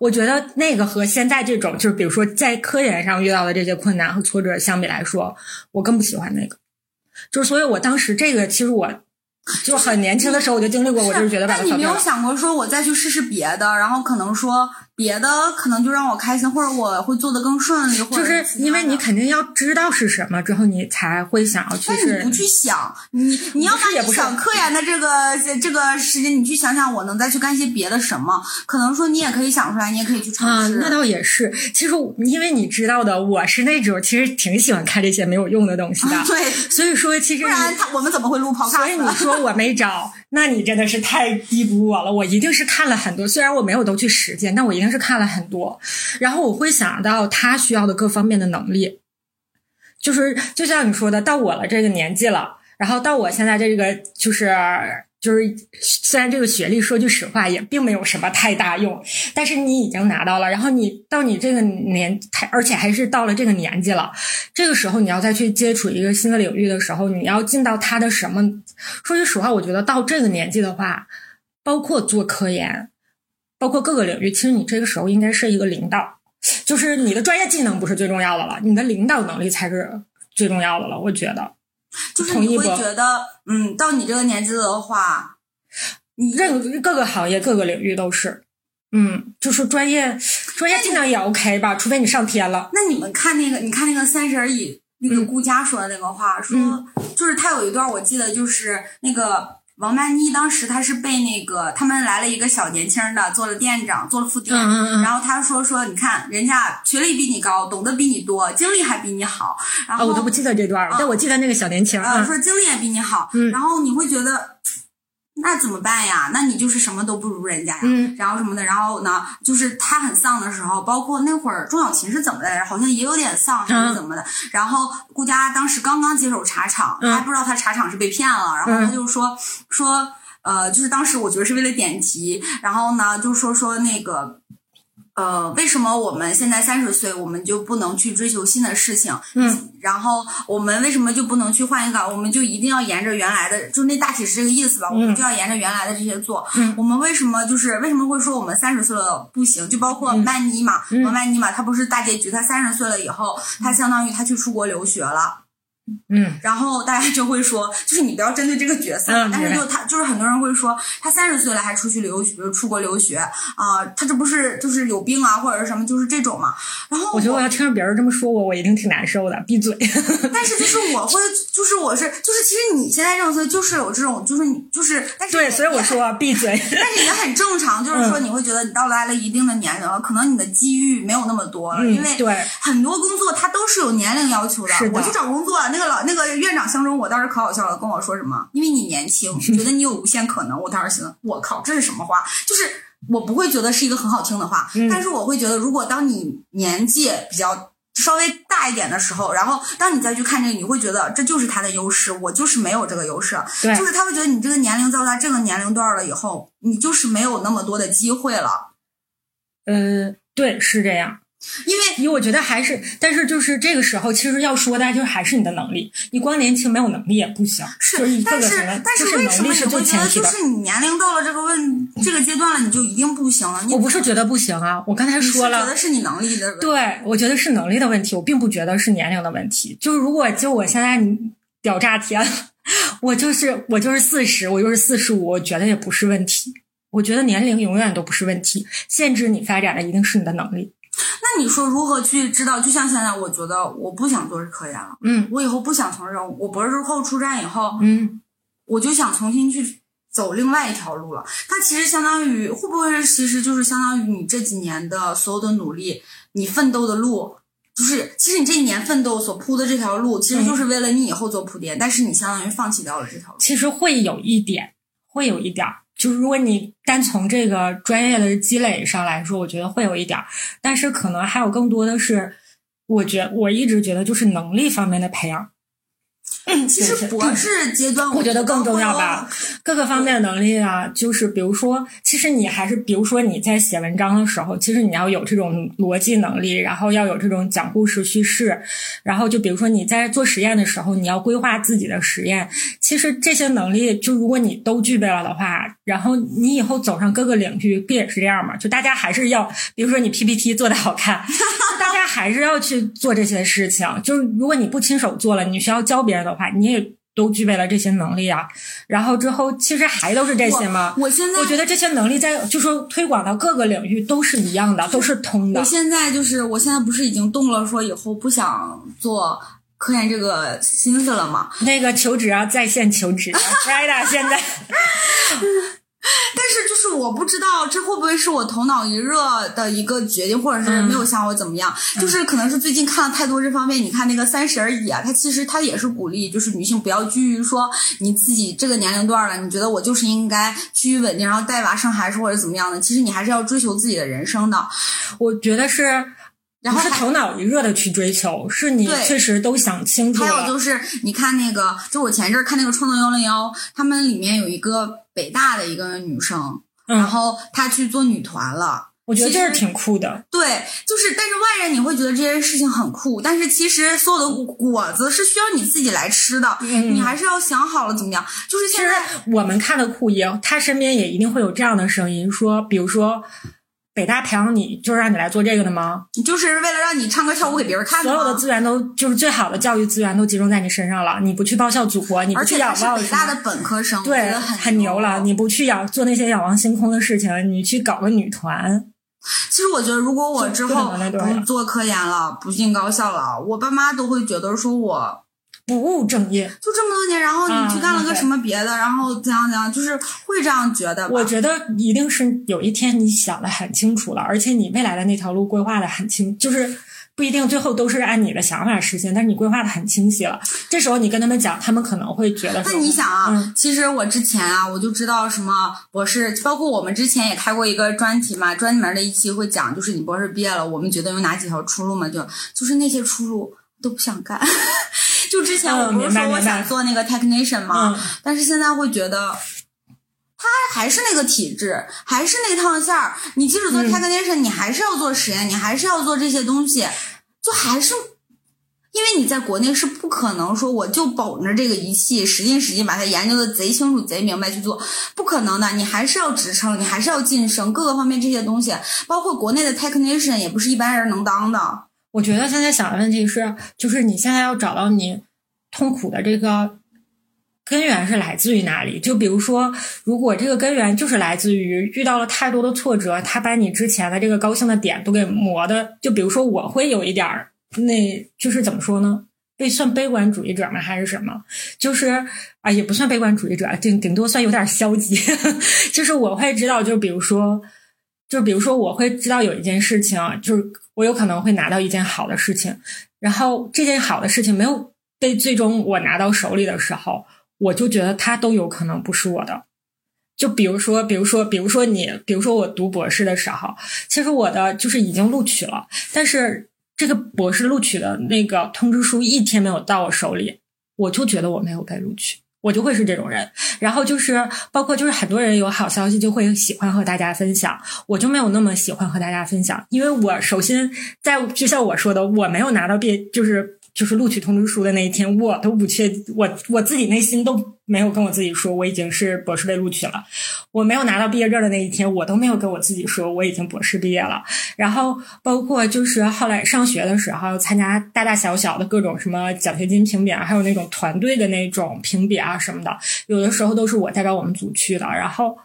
我觉得那个和现在这种，就是比如说在科研上遇到的这些困难和挫折相比来说，我更不喜欢那个。就是所以，我当时这个其实我。就很年轻的时候我就经历过，我就是觉得。但你没有想过说，我再去试试别的，然后可能说。别的可能就让我开心，或者我会做的更顺利，或者就是因为你肯定要知道是什么之后，你才会想要去。但你不去想，你你要把你想科研的这个这个时间，你去想想，我能再去干些别的什么？可能说你也可以想出来，你也可以去尝试。那倒也是，其实因为你知道的，我是那种其实挺喜欢看这些没有用的东西的。对，所以说其实不然他我们怎么会录跑所以你 说我没找，那你真的是太低估我了。我一定是看了很多，虽然我没有都去实践，但我一定是看了很多。然后我会想到他需要的各方面的能力，就是就像你说的，到我了这个年纪了，然后到我现在这个就是就是，虽然这个学历说句实话也并没有什么太大用，但是你已经拿到了，然后你到你这个年，而且还是到了这个年纪了，这个时候你要再去接触一个新的领域的时候，你要进到他的什么？说句实话，我觉得到这个年纪的话，包括做科研。包括各个领域，其实你这个时候应该是一个领导，就是你的专业技能不是最重要的了，你的领导能力才是最重要的了。我觉得，就是你会觉得，嗯，到你这个年纪的话，你任各个行业、各个领域都是，嗯，就是专业专业技能也 OK 吧，除非你上天了。那你们看那个，你看那个《三十而已》，那个顾佳说的那个话，说就是他有一段，我记得就是那个。王曼妮当时她是被那个他们来了一个小年轻的做了店长，做了副店，然后他说说你看人家学历比你高，懂得比你多，经历还比你好，然后我都不记得这段了，但我记得那个小年轻，说经历也比你好，然后你会觉得。那怎么办呀？那你就是什么都不如人家呀，然后什么的，然后呢，就是他很丧的时候，包括那会儿钟小琴是怎么来着？好像也有点丧还是怎么的。然后顾佳当时刚刚接手茶厂，他还不知道他茶厂是被骗了，然后他就说说呃，就是当时我觉得是为了点题，然后呢就说说那个。呃，为什么我们现在三十岁，我们就不能去追求新的事情？嗯，然后我们为什么就不能去换一个？我们就一定要沿着原来的，就那大体是这个意思吧？我们就要沿着原来的这些做。嗯，我们为什么就是为什么会说我们三十岁了不行？就包括曼妮嘛，嗯曼妮嘛，她不是大结局，她三十岁了以后，她相当于她去出国留学了。嗯，然后大家就会说，就是你不要针对这个角色，但是就他就是很多人会说，他三十岁了还出去留学，出国留学啊，他这不是就是有病啊，或者是什么，就是这种嘛。然后我觉得我要听着别人这么说我，我一定挺难受的，闭嘴。但是就是我会，就是我是，就是其实你现在这种岁就是有这种，就是你就是，但是对，所以我说闭嘴。但是也很正常，就是说你会觉得你到来了一定的年龄了，可能你的机遇没有那么多了，因为对很多工作它都是有年龄要求的。我去找工作。那个老那个院长相中我，当时可好笑了，跟我说什么？因为你年轻，觉得你有无限可能。我当时心想，我靠，这是什么话？就是我不会觉得是一个很好听的话，但是我会觉得，如果当你年纪比较稍微大一点的时候，然后当你再去看这个，你会觉得这就是他的优势，我就是没有这个优势。对，就是他会觉得你这个年龄到达这个年龄段了以后，你就是没有那么多的机会了。嗯，对，是这样。因为，因为我觉得还是，但是就是这个时候，其实要说的，就是还是你的能力。你光年轻没有能力也不行。是，但是但是为什么你会觉得就是你年龄到了这个问这个阶段了，你就一定不行了？我不是觉得不行啊，我刚才说了，觉得是你能力的。对，我觉得是能力的问题，我并不觉得是年龄的问题。就是如果就我现在屌炸天，我就是我就是四十，我就是四十五，我觉得也不是问题。我觉得年龄永远都不是问题，限制你发展的一定是你的能力。那你说如何去知道？就像现在，我觉得我不想做科研了。嗯，我以后不想从事。我博士后出站以后，嗯，我就想重新去走另外一条路了。它其实相当于会不会其实就是相当于你这几年的所有的努力，你奋斗的路，就是其实你这一年奋斗所铺的这条路，其实就是为了你以后做铺垫，但是你相当于放弃掉了这条路。其实会有一点，会有一点儿。就是如果你单从这个专业的积累上来说，我觉得会有一点儿，但是可能还有更多的是，我觉我一直觉得就是能力方面的培养。其实博士阶段，我觉得更重要吧。各个方面能力啊，就是比如说，其实你还是，比如说你在写文章的时候，其实你要有这种逻辑能力，然后要有这种讲故事叙事，然后就比如说你在做实验的时候，你要规划自己的实验。其实这些能力，就如果你都具备了的话，然后你以后走上各个领域，不也是这样吗？就大家还是要，比如说你 PPT 做的好看，大家还是要去做这些事情。就是如果你不亲手做了，你需要教别人的话，你也都具备了这些能力啊。然后之后其实还都是这些吗？我现在我觉得这些能力在就说推广到各个领域都是一样的，都是通的。我现在就是我现在不是已经动了说以后不想做科研这个心思了吗？那个求职啊，在线求职 r i d a 现在。但是就是我不知道这会不会是我头脑一热的一个决定，或者是没有想我怎么样，就是可能是最近看了太多这方面。你看那个《三十而已》啊，它其实它也是鼓励，就是女性不要拘于说你自己这个年龄段了，你觉得我就是应该趋于稳定，然后带娃生孩子或者怎么样的。其实你还是要追求自己的人生的。我觉得是。然后是头脑一热的去追求，是你确实都想清楚。还有就是，你看那个，就我前阵儿看那个《创造幺零幺》，他们里面有一个北大的一个女生，然后她去做女团了。我觉得这是挺酷的。对，就是，但是外人你会觉得这件事情很酷，但是其实所有的果子是需要你自己来吃的，你还是要想好了怎么样。就是现在我们看的酷也，他身边也一定会有这样的声音，说，比如说。北大培养你，就是让你来做这个的吗？你就是为了让你唱歌跳舞给别人看的所有的资源都就是最好的教育资源都集中在你身上了。你不去报效祖国，你不去仰望北大的本科生，对，很牛了。你不去仰做那些仰望星空的事情，你去搞个女团。其实我觉得，如果我之后不做科研了，不进高校了，我爸妈都会觉得说我。不务正业，就这么多年，然后你去干了个什么别的，然后怎样怎样，就是会这样觉得。我觉得一定是有一天你想的很清楚了，而且你未来的那条路规划的很清，就是不一定最后都是按你的想法实现，但是你规划的很清晰了。这时候你跟他们讲，他们可能会觉得。那你想啊，其实我之前啊，我就知道什么博士，包括我们之前也开过一个专题嘛，专门的一期会讲，就是你博士毕业了，我们觉得有哪几条出路嘛？就就是那些出路都不想干。就之前我不是说我想做那个 technician 吗？但是现在会觉得，他还是那个体制，还是那趟线儿。你即使做 technician，你还是要做实验，你还是要做这些东西，就还是因为你在国内是不可能说我就保着这个仪器，使劲使劲把它研究的贼清楚、贼明白去做，不可能的。你还是要职称，你还是要晋升，各个方面这些东西，包括国内的 technician 也不是一般人能当的。我觉得现在想的问题是，就是你现在要找到你痛苦的这个根源是来自于哪里？就比如说，如果这个根源就是来自于遇到了太多的挫折，他把你之前的这个高兴的点都给磨的。就比如说，我会有一点儿，那就是怎么说呢？被算悲观主义者吗？还是什么？就是啊，也不算悲观主义者，顶顶多算有点消极。就是我会知道，就比如说。就比如说，我会知道有一件事情，就是我有可能会拿到一件好的事情，然后这件好的事情没有被最终我拿到手里的时候，我就觉得它都有可能不是我的。就比如说，比如说，比如说你，比如说我读博士的时候，其实我的就是已经录取了，但是这个博士录取的那个通知书一天没有到我手里，我就觉得我没有被录取。我就会是这种人，然后就是包括就是很多人有好消息就会喜欢和大家分享，我就没有那么喜欢和大家分享，因为我首先在就像我说的，我没有拿到毕就是。就是录取通知书的那一天，我都不确，我我自己内心都没有跟我自己说我已经是博士被录取了。我没有拿到毕业证的那一天，我都没有跟我自己说我已经博士毕业了。然后包括就是后来上学的时候，参加大大小小的各种什么奖学金评比啊，还有那种团队的那种评比啊什么的，有的时候都是我代表我们组去的。然后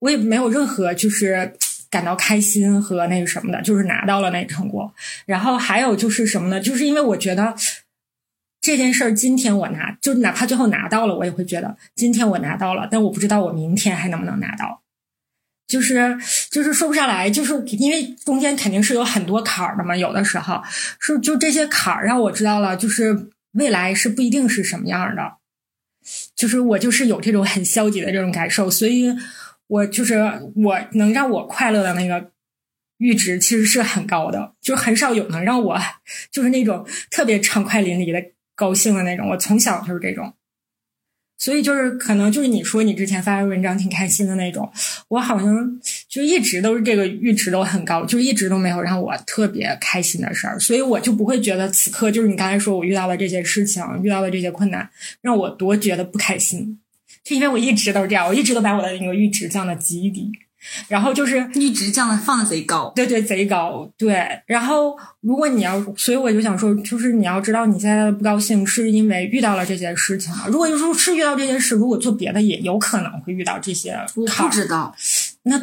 我也没有任何就是。感到开心和那个什么的，就是拿到了那个成果。然后还有就是什么呢？就是因为我觉得，这件事儿今天我拿，就哪怕最后拿到了，我也会觉得今天我拿到了，但我不知道我明天还能不能拿到，就是就是说不上来，就是因为中间肯定是有很多坎儿的嘛，有的时候是就这些坎儿让我知道了，就是未来是不一定是什么样的，就是我就是有这种很消极的这种感受，所以我就是我能让我快乐的那个。阈值其实是很高的，就很少有能让我就是那种特别畅快淋漓的高兴的那种。我从小就是这种，所以就是可能就是你说你之前发的文章挺开心的那种，我好像就一直都是这个阈值都很高，就一直都没有让我特别开心的事儿，所以我就不会觉得此刻就是你刚才说我遇到了这些事情，遇到了这些困难，让我多觉得不开心，就因为我一直都是这样，我一直都把我的那个阈值降到极低。然后就是阈值降的放的贼高，对对，贼高，对。然后如果你要，所以我就想说，就是你要知道你现在的不高兴是因为遇到了这件事情。如果就说是遇到这件事，如果做别的也有可能会遇到这些。我不知道，那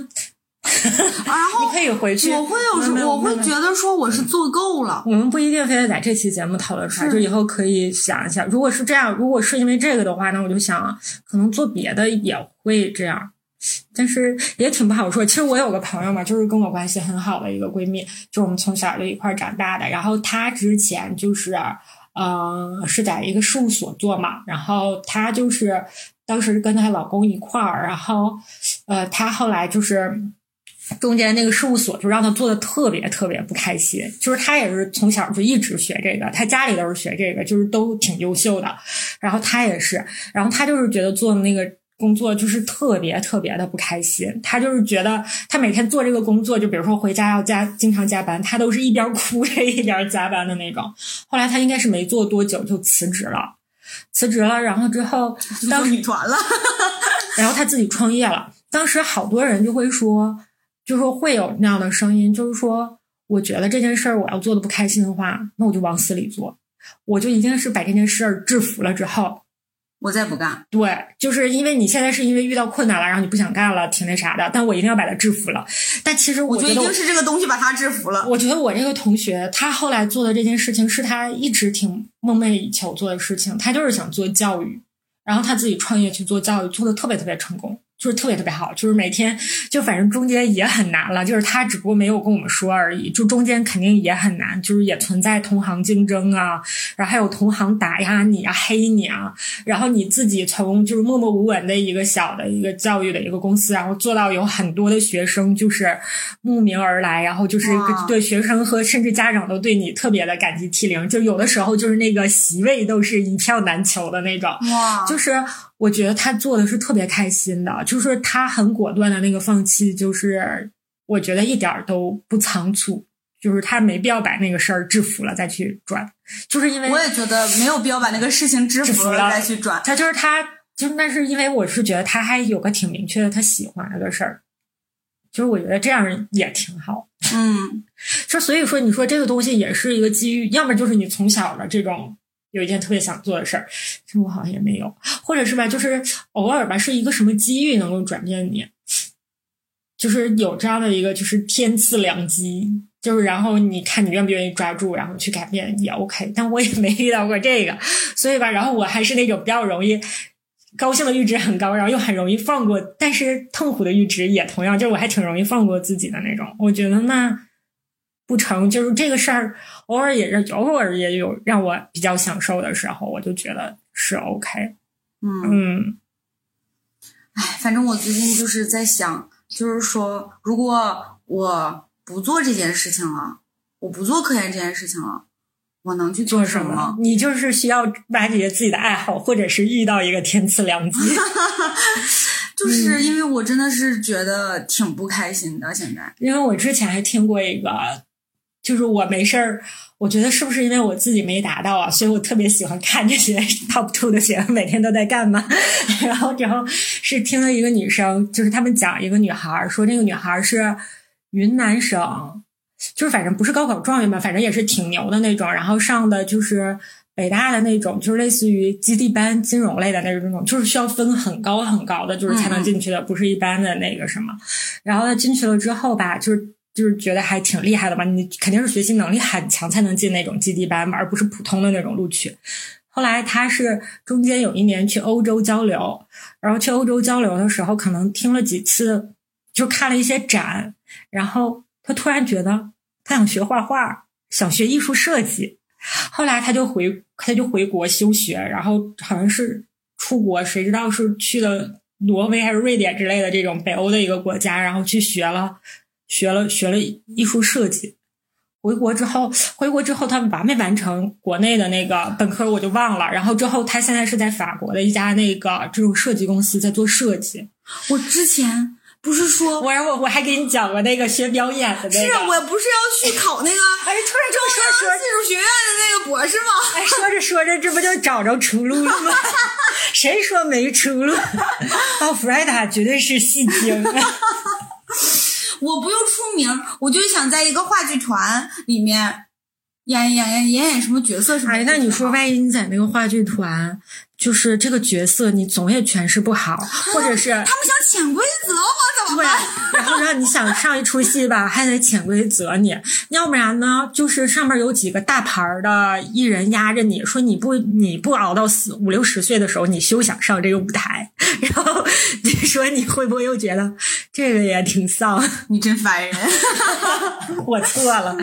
然后 你可以回去。我会有我会觉得说我是做够了。我们不一定非得在这期节目讨论出来，就以后可以想一下，如果是这样，如果是因为这个的话，那我就想可能做别的也会这样。但是也挺不好说。其实我有个朋友嘛，就是跟我关系很好的一个闺蜜，就我们从小就一块长大的。然后她之前就是，呃，是在一个事务所做嘛。然后她就是当时跟她老公一块儿，然后，呃，她后来就是中间那个事务所就让他做的特别特别不开心。就是他也是从小就一直学这个，他家里都是学这个，就是都挺优秀的。然后他也是，然后他就是觉得做的那个。工作就是特别特别的不开心，他就是觉得他每天做这个工作，就比如说回家要加经常加班，他都是一边哭 着一边加班的那种。后来他应该是没做多久就辞职了，辞职了，然后之后当女团了，然后他自己创业了。当时好多人就会说，就说会有那样的声音，就是说，我觉得这件事儿我要做的不开心的话，那我就往死里做，我就一定是把这件事儿制服了之后。我再不干，对，就是因为你现在是因为遇到困难了，然后你不想干了，挺那啥的。但我一定要把它制服了。但其实我觉得，一定是这个东西把他制服了。我觉得我这个同学，他后来做的这件事情，是他一直挺梦寐以求做的事情。他就是想做教育，然后他自己创业去做教育，做的特别特别成功。就是特别特别好，就是每天就反正中间也很难了，就是他只不过没有跟我们说而已。就中间肯定也很难，就是也存在同行竞争啊，然后还有同行打压你啊、黑你啊，然后你自己从就是默默无闻的一个小的一个教育的一个公司，然后做到有很多的学生就是慕名而来，然后就是对学生和甚至家长都对你特别的感激涕零，就有的时候就是那个席位都是一票难求的那种，哇，就是。我觉得他做的是特别开心的，就是他很果断的那个放弃，就是我觉得一点都不仓促，就是他没必要把那个事儿制服了再去转，就是因为我也觉得没有必要把那个事情制服了再去转。他就是他，就那是因为我是觉得他还有个挺明确的他喜欢那个事儿，就是我觉得这样也挺好。嗯，就所以说你说这个东西也是一个机遇，要么就是你从小的这种。有一件特别想做的事儿，其实我好像也没有，或者是吧，就是偶尔吧，是一个什么机遇能够转变你，就是有这样的一个就是天赐良机，就是然后你看你愿不愿意抓住，然后去改变也 OK，但我也没遇到过这个，所以吧，然后我还是那种比较容易高兴的阈值很高，然后又很容易放过，但是痛苦的阈值也同样，就是我还挺容易放过自己的那种，我觉得那。不成，就是这个事儿，偶尔也是偶尔也有让我比较享受的时候，我就觉得是 OK。嗯，哎，反正我最近就是在想，就是说，如果我不做这件事情了，我不做科研这件事情了，我能去做什么？你就是需要挖掘自己的爱好，或者是遇到一个天赐良机。就是因为我真的是觉得挺不开心的，现在。因为我之前还听过一个。就是我没事儿，我觉得是不是因为我自己没达到啊？所以我特别喜欢看这些 top two 的节目每天都在干嘛。然后，然后是听了一个女生，就是他们讲一个女孩儿，说那个女孩儿是云南省，就是反正不是高考状元吧，反正也是挺牛的那种。然后上的就是北大的那种，就是类似于基地班金融类的那种，就是需要分很高很高的，就是才能进去的，不是一般的那个什么。然后他进去了之后吧，就是。就是觉得还挺厉害的嘛，你肯定是学习能力很强才能进那种基地班嘛，而不是普通的那种录取。后来他是中间有一年去欧洲交流，然后去欧洲交流的时候，可能听了几次，就看了一些展，然后他突然觉得他想学画画，想学艺术设计。后来他就回他就回国休学，然后好像是出国，谁知道是去了挪威还是瑞典之类的这种北欧的一个国家，然后去学了学了学了艺术设计。回国之后，回国之后他完没完成国内的那个本科，我就忘了。然后之后他现在是在法国的一家那个这种设计公司在做设计。我之前不是说，我我我还给你讲过那个学表演的那个，是我不是要去考那个哎，突然这么说说技术学院的那个博士吗？哎，说着说着，这不就找着出路了吗？谁说没出路？哦，弗莱达绝对是戏精。我不用出名，我就想在一个话剧团里面演演演演演什么角色什么。哎，那你说，万一你在那个话剧团，就是这个角色你总也诠释不好，或者是他们想潜规则我怎么办？然后让你想上一出戏吧，还得潜规则你，要不然呢，就是上面有几个大牌的艺人压着你，说你不你不熬到四五六十岁的时候，你休想上这个舞台。然后你说你会不会又觉得这个也挺丧？你真烦人！我错了，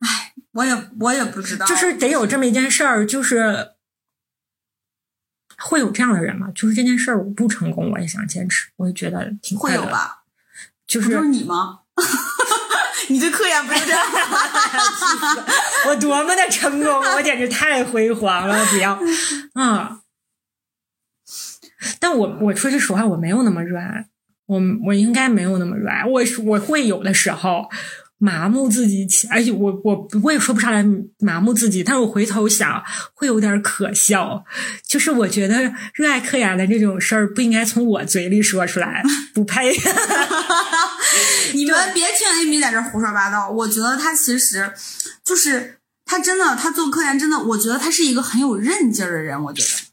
哎，我也我也不知道，就是得有这么一件事儿，就是会有这样的人吗？就是这件事儿我不成功，我也想坚持，我也觉得挺会有吧？就是你吗？你对科研不是这样？我多么的成功，我简直太辉煌了！不要，嗯。但我我说句实话，我没有那么热爱，我我应该没有那么热爱。我我会有的时候麻木自己起，而且我我我也说不上来麻木自己。但是我回头想，会有点可笑。就是我觉得热爱科研的这种事儿不应该从我嘴里说出来，不配。你们别听 Amy 在这胡说八道。我觉得他其实就是他真的，他做科研真的，我觉得他是一个很有韧劲儿的人。我觉得。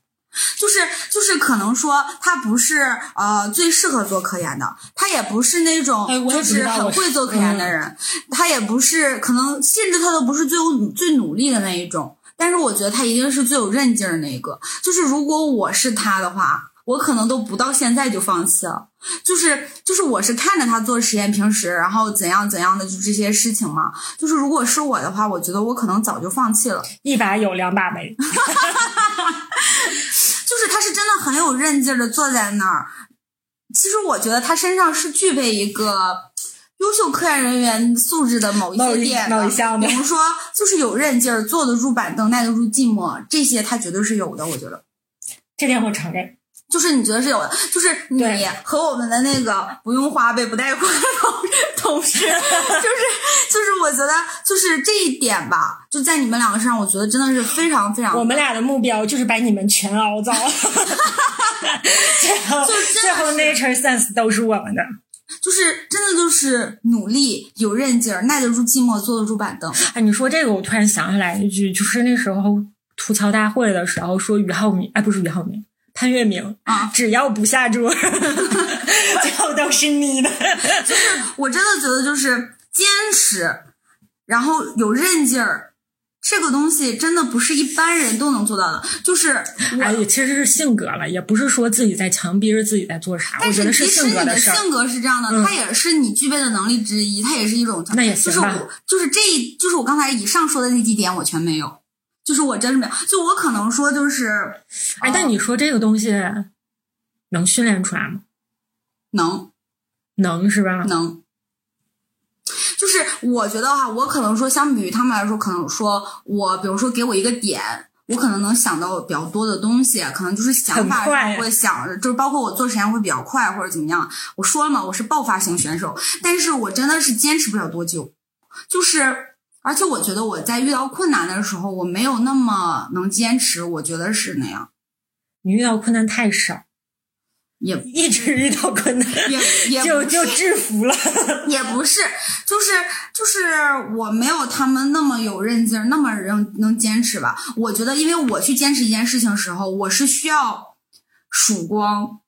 就是就是可能说他不是呃最适合做科研的，他也不是那种就是很会做科研的人，他也不是可能甚至他都不是最有最努力的那一种，但是我觉得他一定是最有韧劲儿的那一个。就是如果我是他的话，我可能都不到现在就放弃了。就是就是我是看着他做实验，平时然后怎样怎样的就这些事情嘛。就是如果是我的话，我觉得我可能早就放弃了。一把有两把没。就是他是真的很有韧劲的坐在那儿。其实我觉得他身上是具备一个优秀科研人员素质的某一些点的，比如说就是有韧劲儿，坐得住板凳，耐得住寂寞，这些他绝对是有的。我觉得这点我承认。就是你觉得是有的，就是你和我们的那个不用花呗不贷款的同事，就是 就是我觉得就是这一点吧，就在你们两个身上，我觉得真的是非常非常。我们俩的目标就是把你们全熬糟，最后最后 nature sense 都是我们的，就是真的就是努力有韧劲儿，耐得住寂寞，坐得住板凳。哎，你说这个，我突然想起来一句，就是那时候吐槽大会的时候说俞灏明，哎，不是俞灏明。潘粤明啊，只要不下桌，最后都是你的。就是我真的觉得，就是坚持，然后有韧劲儿，这个东西真的不是一般人都能做到的。就是哎，其实是性格了，也不是说自己在强逼着自己在做啥。但是其实你的性格是这样的，它也是你具备的能力之一，它也是一种。那也行吧。就是这一，就是我刚才以上说的那几点，我全没有。就是我真是没有，就我可能说就是，哎，但你说这个东西能训练出来吗？能，能是吧？能。就是我觉得哈，我可能说，相比于他们来说，可能说我，比如说给我一个点，我可能能想到比较多的东西，可能就是想法会想，就是包括我做实验会比较快或者怎么样。我说了嘛，我是爆发型选手，但是我真的是坚持不了多久，就是。而且我觉得我在遇到困难的时候，我没有那么能坚持。我觉得是那样。你遇到困难太少，也一直遇到困难，也也就就制服了。也不是，就是就是我没有他们那么有韧劲儿，那么能能坚持吧。我觉得，因为我去坚持一件事情的时候，我是需要曙光、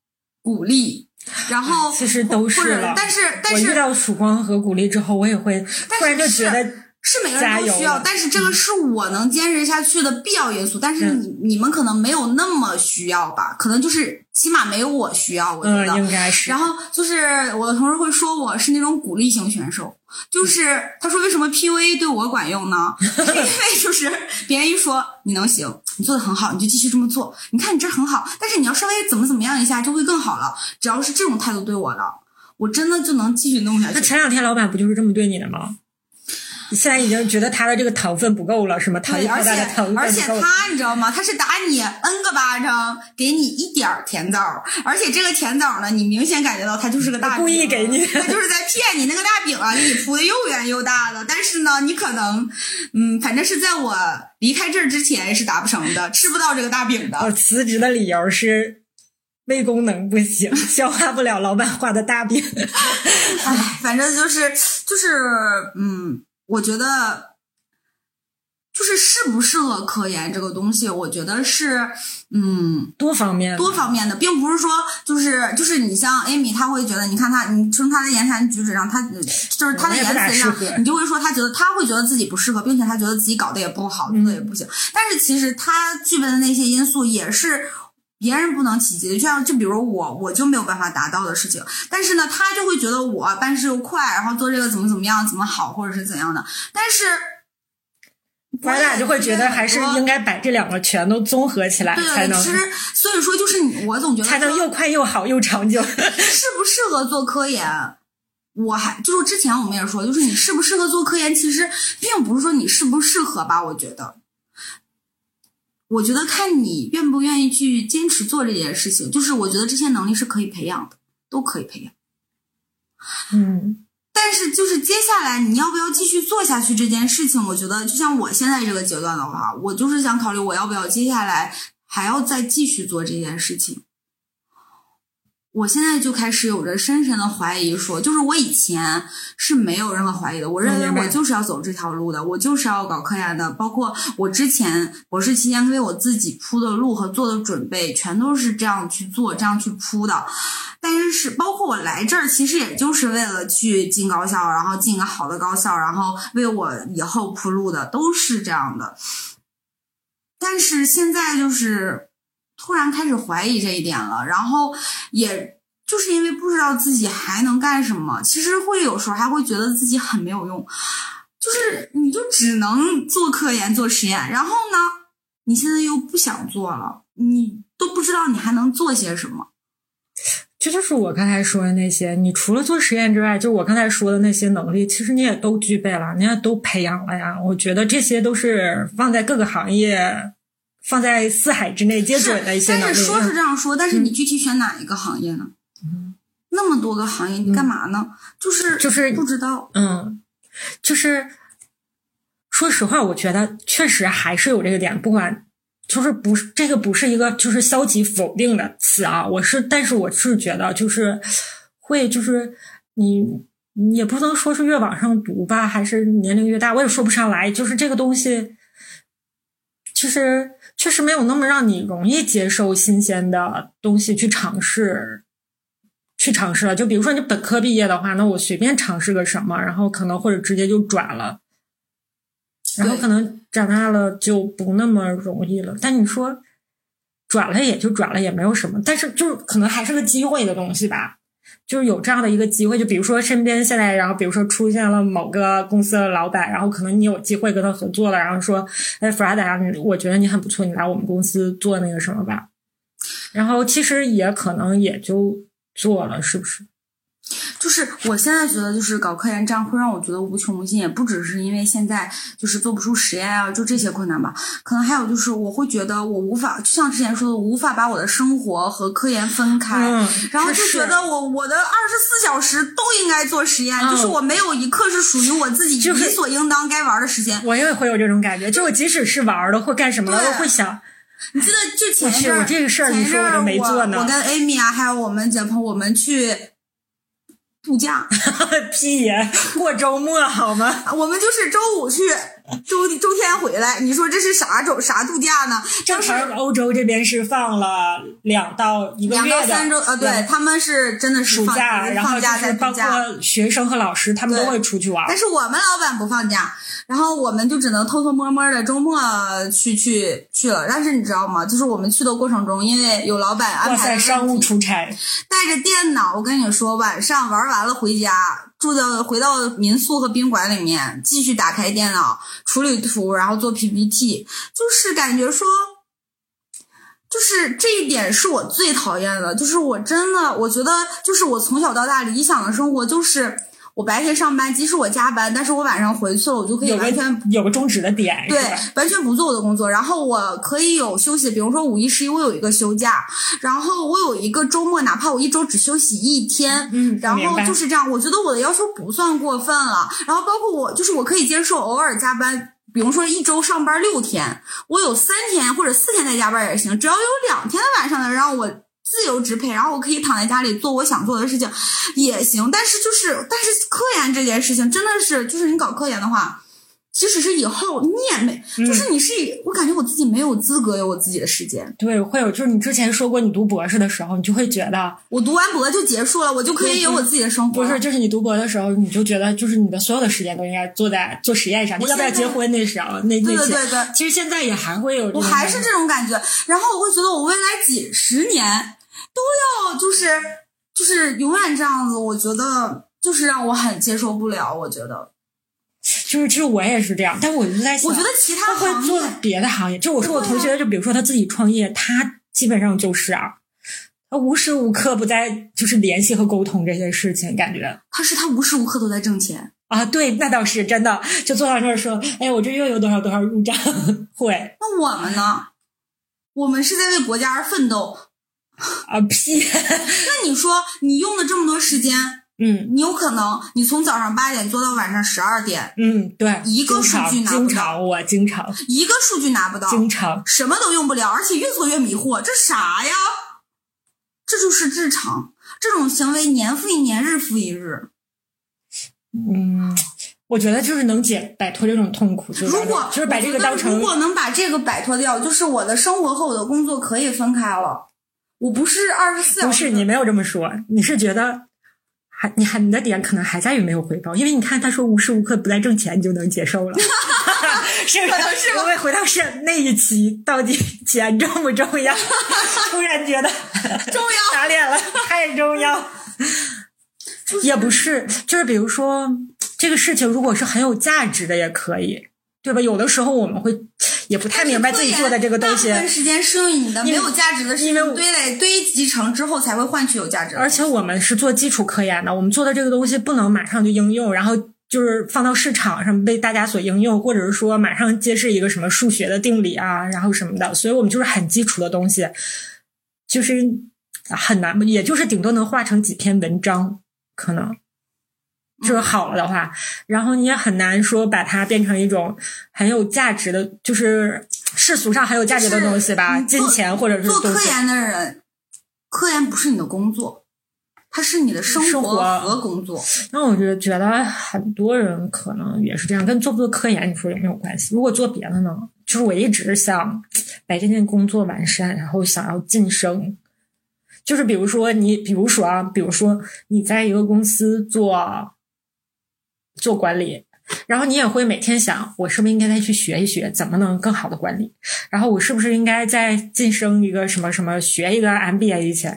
鼓励，然后其实都是了。但是但是，我遇到曙光和鼓励之后，我也会突然就觉得。是每个人都需要，但是这个是我能坚持下去的必要因素。但是你你们可能没有那么需要吧？可能就是起码没有我需要，我觉得应该是。然后就是我的同事会说我是那种鼓励型选手，就是他说为什么 PUA 对我管用呢？因为就是别人一说你能行，你做的很好，你就继续这么做。你看你这很好，但是你要稍微怎么怎么样一下就会更好了。只要是这种态度对我的，我真的就能继续弄下去。那前两天老板不就是这么对你的吗？现在已经觉得他的这个糖分不够了，是吗？糖而且而且他你知道吗？他是打你 N 个巴掌，给你一点甜枣，而且这个甜枣呢，你明显感觉到他就是个大故意给你，他就是在骗你。那个大饼啊，给你铺的又圆又大的，但是呢，你可能嗯，反正是在我离开这儿之前是达不成的，吃不到这个大饼的。我 辞职的理由是胃功能不行，消化不了老板画的大饼。哎，反正就是就是嗯。我觉得，就是适不适合科研这个东西，我觉得是，嗯，多方面、多方面的，并不是说就是就是你像 Amy，他会觉得，你看他，你从他的言谈举止上，他就是他的言辞上，你就会说他觉得他会觉得自己不适合，并且他觉得自己搞得也不好，做的也不行。但是其实他具备的那些因素也是。别人不能企及的，就像就比如我，我就没有办法达到的事情。但是呢，他就会觉得我办事又快，然后做这个怎么怎么样，怎么好，或者是怎样的。但是，咱俩就会觉得还是应该把这两个全都综合起来才能。其实，所以说就是你，我总觉得才能又快又好又长久。适不适合做科研？我还就是之前我们也说，就是你适不适合做科研，其实并不是说你适不适合吧，我觉得。我觉得看你愿不愿意去坚持做这件事情，就是我觉得这些能力是可以培养的，都可以培养。嗯，但是就是接下来你要不要继续做下去这件事情，我觉得就像我现在这个阶段的话，我就是想考虑我要不要接下来还要再继续做这件事情。我现在就开始有着深深的怀疑，说就是我以前是没有任何怀疑的，我认为我就是要走这条路的，我就是要搞科研的，包括我之前博士期间为我自己铺的路和做的准备，全都是这样去做、这样去铺的。但是，包括我来这儿，其实也就是为了去进高校，然后进个好的高校，然后为我以后铺路的，都是这样的。但是现在就是。突然开始怀疑这一点了，然后也就是因为不知道自己还能干什么，其实会有时候还会觉得自己很没有用，就是你就只能做科研做实验，然后呢，你现在又不想做了，你都不知道你还能做些什么。这就是我刚才说的那些，你除了做实验之外，就我刚才说的那些能力，其实你也都具备了，你也都培养了呀。我觉得这些都是放在各个行业。放在四海之内皆准的一些能力。但是说是这样说，但是你具体选哪一个行业呢？嗯，那么多个行业，你干嘛呢？就是就是不知道。嗯，就是说实话，我觉得确实还是有这个点。不管就是不是这个不是一个就是消极否定的词啊，我是，但是我是觉得就是会就是你你也不能说是越往上读吧，还是年龄越大，我也说不上来。就是这个东西，其实。确实没有那么让你容易接受新鲜的东西去尝试，去尝试了。就比如说你本科毕业的话，那我随便尝试个什么，然后可能或者直接就转了，然后可能长大了就不那么容易了。但你说转了也就转了，也没有什么。但是就是可能还是个机会的东西吧。就是有这样的一个机会，就比如说身边现在，然后比如说出现了某个公司的老板，然后可能你有机会跟他合作了，然后说，哎，弗拉达，我觉得你很不错，你来我们公司做那个什么吧。然后其实也可能也就做了，是不是？就是我现在觉得，就是搞科研这样会让我觉得无穷无尽，也不只是因为现在就是做不出实验啊，就这些困难吧。可能还有就是，我会觉得我无法，就像之前说的，无法把我的生活和科研分开，然后就觉得我我的二十四小时都应该做实验，就是我没有一刻是属于我自己理所应当该玩的时间。我也会有这种感觉，就我即使是玩的或干什么的，都会想，你记得就前一阵儿，这个事儿你说我都没做呢。我跟 Amy 啊，还有我们姐朋友，我们去。度假，屁呀！过周末好吗？我们就是周五去 周周天回来，你说这是啥周啥度假呢？正常欧洲这边是放了两到一个月两到三周呃，对他们是真的是暑假，然后就是包括学生和老师他们都会出去玩。但是我们老板不放假，然后我们就只能偷偷摸摸的周末去去去了。但是你知道吗？就是我们去的过程中，因为有老板安排商务出差，带着电脑，我跟你说，晚上玩完了回家。住的回到民宿和宾馆里面，继续打开电脑处理图，然后做 PPT，就是感觉说，就是这一点是我最讨厌的，就是我真的我觉得，就是我从小到大理想的生活就是。我白天上班，即使我加班，但是我晚上回去了，我就可以完全有个终止的点，对，完全不做我的工作，然后我可以有休息，比如说五一、十一，我有一个休假，然后我有一个周末，哪怕我一周只休息一天，嗯，然后就是这样，我觉得我的要求不算过分了，然后包括我，就是我可以接受偶尔加班，比如说一周上班六天，我有三天或者四天在加班也行，只要有两天的晚上能让我。自由支配，然后我可以躺在家里做我想做的事情，也行。但是就是，但是科研这件事情真的是，就是你搞科研的话。即使是以后你也没，就是你是，我感觉我自己没有资格有我自己的时间。对，会有，就是你之前说过，你读博士的时候，你就会觉得，我读完博就结束了，我就可以有我自己的生活。不是，就是你读博的时候，你就觉得，就是你的所有的时间都应该坐在做实验上。你要不要结婚那时候，那那对对对对。其实现在也还会有，我还是这种感觉。然后我会觉得，我未来几十年都要就是就是永远这样子，我觉得就是让我很接受不了。我觉得。就是，其实我也是这样，但我就在想，我觉得其他会做别的行业。就我说我同学，就比如说他自己创业，他基本上就是啊，他无时无刻不在就是联系和沟通这些事情，感觉他是他无时无刻都在挣钱啊。对，那倒是真的，就坐到这儿说，哎，我这又有多少多少入账，会。那我们呢？我们是在为国家而奋斗 啊屁！那你说你用了这么多时间？嗯，你有可能，你从早上八点做到晚上十二点。嗯，对，一个数据拿不到，经常我经常一个数据拿不到，经常什么都用不了，而且越做越迷惑，这啥呀？这就是日常，这种行为年复一年，日复一日。嗯，我觉得就是能解摆脱这种痛苦，就是如果就是把这个当成，如果能把这个摆脱掉，就是我的生活和我的工作可以分开了。我不是二十四小时，不是你没有这么说，你是觉得。还你还你的点可能还在于没有回报，因为你看他说无时无刻不在挣钱，你就能接受了，是不是？我会回到是那一期，到底钱重不重要？突然觉得重要，打脸了，太重要。也不是，就是比如说这个事情，如果是很有价值的，也可以。对吧？有的时候我们会也不太明白自己做的这个东西。大部分时间是用你的没有价值的事情堆垒堆积成之后，才会换取有价值。而且我们是做基础科研的，我们做的这个东西不能马上就应用，然后就是放到市场上被大家所应用，或者是说马上揭示一个什么数学的定理啊，然后什么的。所以我们就是很基础的东西，就是很难，也就是顶多能画成几篇文章，可能。就是好了的话，然后你也很难说把它变成一种很有价值的，就是世俗上很有价值的东西吧，金钱或者是做科研的人，科研不是你的工作，它是你的生活和工作。那我就觉得很多人可能也是这样，跟做不做科研你说有没有关系？如果做别的呢？就是我一直想把这件工作完善，然后想要晋升。就是比如说你，比如说啊，比如说你在一个公司做。做管理，然后你也会每天想，我是不是应该再去学一学，怎么能更好的管理？然后我是不是应该再晋升一个什么什么，学一个 MBA 去？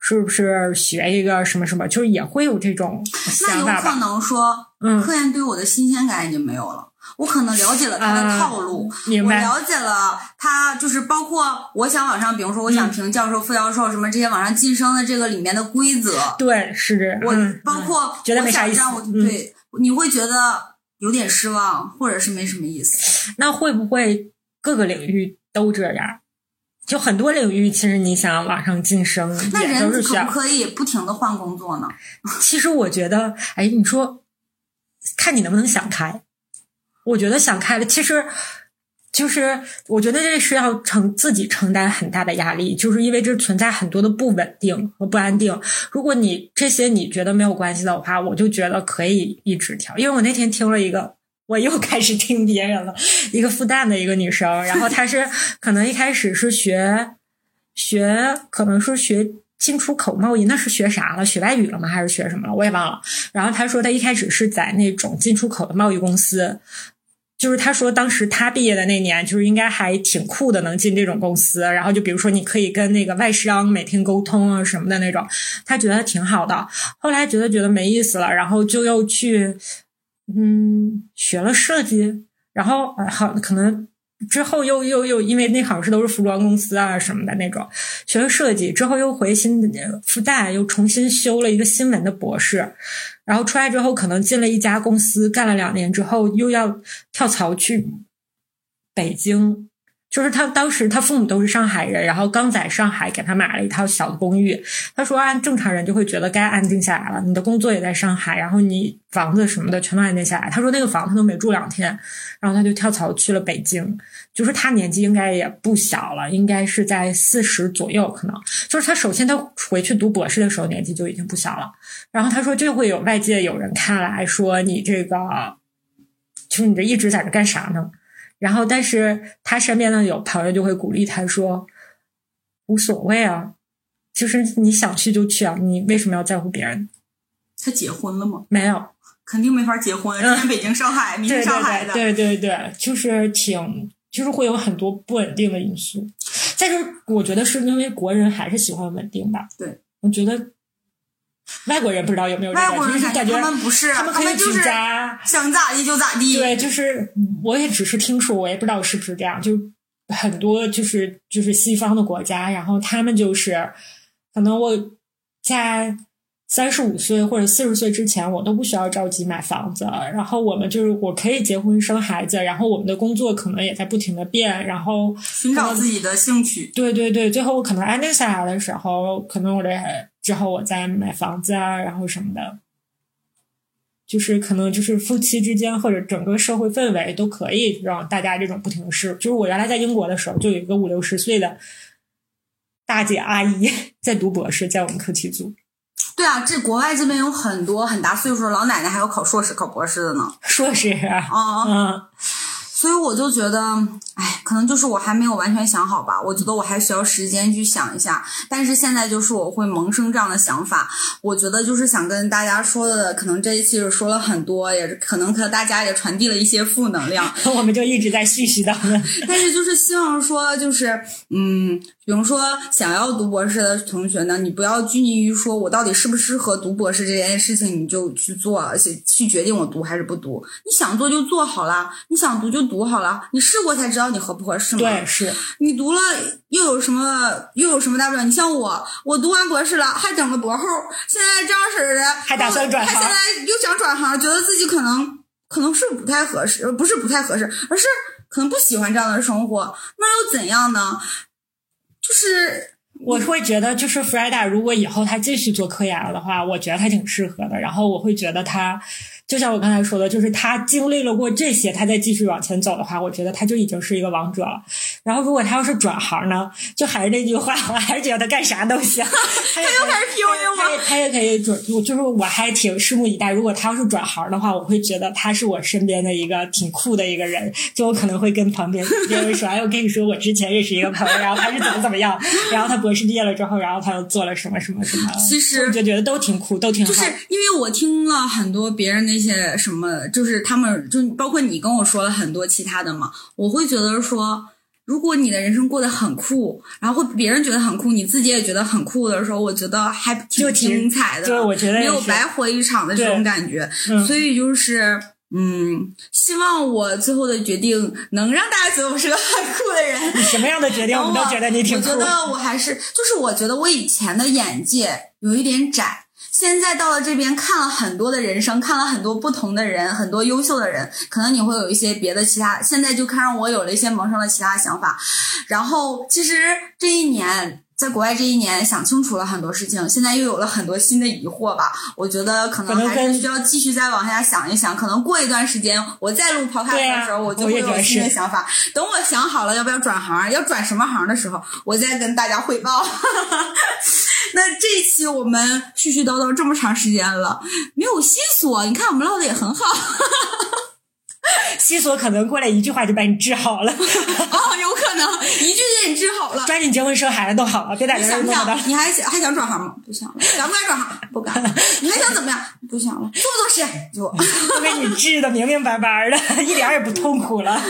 是不是学一个什么什么？就是也会有这种想法那有可能说，嗯，科研对我的新鲜感已经没有了。我可能了解了他的套路，我了解了他就是包括我想往上，比如说我想评教授、副教授什么这些往上晋升的这个里面的规则。对，是这我包括觉得没啥意思。对。你会觉得有点失望，或者是没什么意思？那会不会各个领域都这样？就很多领域，其实你想往上晋升，那人可不可以不停的换工作呢？其实我觉得，哎，你说，看你能不能想开。我觉得想开了，其实。就是我觉得这是要承自己承担很大的压力，就是因为这存在很多的不稳定和不安定。如果你这些你觉得没有关系的话，我就觉得可以一直调。因为我那天听了一个我又开始听别人了。一个复旦的一个女生，然后她是 可能一开始是学学，可能是学进出口贸易，那是学啥了？学外语了吗？还是学什么了？我也忘了。然后她说她一开始是在那种进出口的贸易公司。就是他说，当时他毕业的那年，就是应该还挺酷的，能进这种公司。然后就比如说，你可以跟那个外商每天沟通啊什么的那种，他觉得挺好的。后来觉得觉得没意思了，然后就又去嗯学了设计，然后好可能。之后又又又因为那好像是都是服装公司啊什么的那种，学了设计之后又回新复旦又重新修了一个新闻的博士，然后出来之后可能进了一家公司干了两年之后又要跳槽去北京。就是他当时他父母都是上海人，然后刚在上海给他买了一套小的公寓。他说按正常人就会觉得该安定下来了，你的工作也在上海，然后你房子什么的全都安定下来。他说那个房他都没住两天，然后他就跳槽去了北京。就是他年纪应该也不小了，应该是在四十左右，可能就是他首先他回去读博士的时候年纪就已经不小了。然后他说就会有外界有人看来说你这个，就是你这一直在这干啥呢？然后，但是他身边的有朋友就会鼓励他说：“无所谓啊，就是你想去就去啊，你为什么要在乎别人？”他结婚了吗？没有，肯定没法结婚。今天北京、上海，明天上海的，对对对，就是挺，就是会有很多不稳定的因素。但是我觉得是因为国人还是喜欢稳定吧。对，我觉得。外国人不知道有没有这个，就是感觉他们不是，他们可以就是想咋地就咋地。对，就是我也只是听说，我也不知道是不是这样。就很多就是就是西方的国家，然后他们就是可能我在三十五岁或者四十岁之前，我都不需要着急买房子。然后我们就是我可以结婚生孩子，然后我们的工作可能也在不停的变，然后寻找自己的兴趣。对对对，最后我可能安定下来的时候，可能我这。之后我再买房子啊，然后什么的，就是可能就是夫妻之间或者整个社会氛围都可以让大家这种不停的试。就是我原来在英国的时候，就有一个五六十岁的大姐阿姨 在读博士，在我们课题组。对啊，这国外这边有很多很大岁数的老奶奶，还有考硕士、考博士的呢。硕士啊，嗯。所以我就觉得，哎，可能就是我还没有完全想好吧。我觉得我还需要时间去想一下。但是现在就是我会萌生这样的想法。我觉得就是想跟大家说的，可能这一期是说了很多，也可能和大家也传递了一些负能量。我们就一直在絮絮叨叨。但是就是希望说，就是嗯。比如说，想要读博士的同学呢，你不要拘泥于说我到底适不适合读博士这件事情，你就去做，而且去决定我读还是不读。你想做就做好了，你想读就读好了，你试过才知道你合不合适嘛。对，是你读了又有什么又有什么大不了？你像我，我读完博士了，还整个博后，现在这样式的，还打算转行，还现在又想转行，觉得自己可能可能是不太合适，不是不太合适，而是可能不喜欢这样的生活，那又怎样呢？就是我会觉得，就是 Freda，如果以后他继续做科研了的话，我觉得他挺适合的。然后我会觉得他。就像我刚才说的，就是他经历了过这些，他再继续往前走的话，我觉得他就已经是一个王者了。然后，如果他要是转行呢，就还是那句话，我还是觉得他干啥都行。他又开始 PUA 吗？他也可以转，就是我还挺拭目以待。如果他要是转行的话，我会觉得他是我身边的一个挺酷的一个人。就我可能会跟旁边别人说：“ 哎，我跟你说，我之前认识一个朋友，然后他是怎么怎么样，然后他博士毕业了之后，然后他又做了什么什么什么。”其实我就觉得都挺酷，都挺好。就是因为我听了很多别人的。那些什么，就是他们，就包括你跟我说了很多其他的嘛，我会觉得说，如果你的人生过得很酷，然后别人觉得很酷，你自己也觉得很酷的时候，我觉得还挺精彩的，对，我觉得没有白活一场的这种感觉。所以就是，嗯，希望我最后的决定能让大家觉得我是个很酷的人。你什么样的决定，我们都觉得你挺酷。我觉得我还是，就是我觉得我以前的眼界有一点窄。现在到了这边，看了很多的人生，看了很多不同的人，很多优秀的人，可能你会有一些别的其他。现在就看让我有了一些萌生了其他想法。然后，其实这一年在国外这一年想清楚了很多事情，现在又有了很多新的疑惑吧。我觉得可能还是需要继续再往下想一想。可能过一段时间我再录跑开的时候，我就会有新的想法。等我想好了要不要转行，要转什么行的时候，我再跟大家汇报。那这一期我们絮絮叨叨这么长时间了，没有细索，你看我们唠的也很好。西索可能过来一句话就把你治好了。哦，有可能一句就给你治好了。抓紧结婚生孩子都好了，别在这想不弄想？你还想还想转行吗？不想了。敢不敢转行？不敢。你还想怎么样？不想了。做不做实验？做。都给你治的明明白白的，一点也不痛苦了。啊，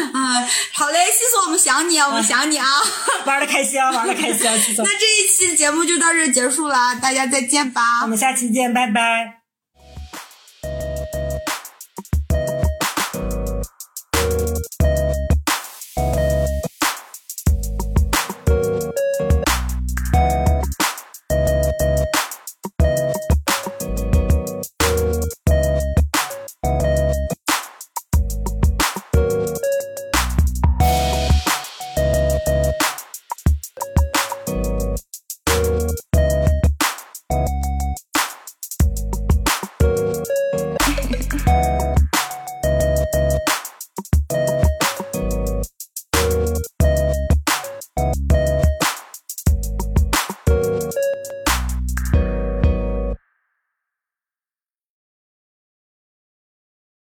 好嘞，西索，我们想你啊，我们想你啊，玩的开心啊，玩的开心，西索。那这一期节目就到这结束了，大家再见吧。我们下期见，拜拜。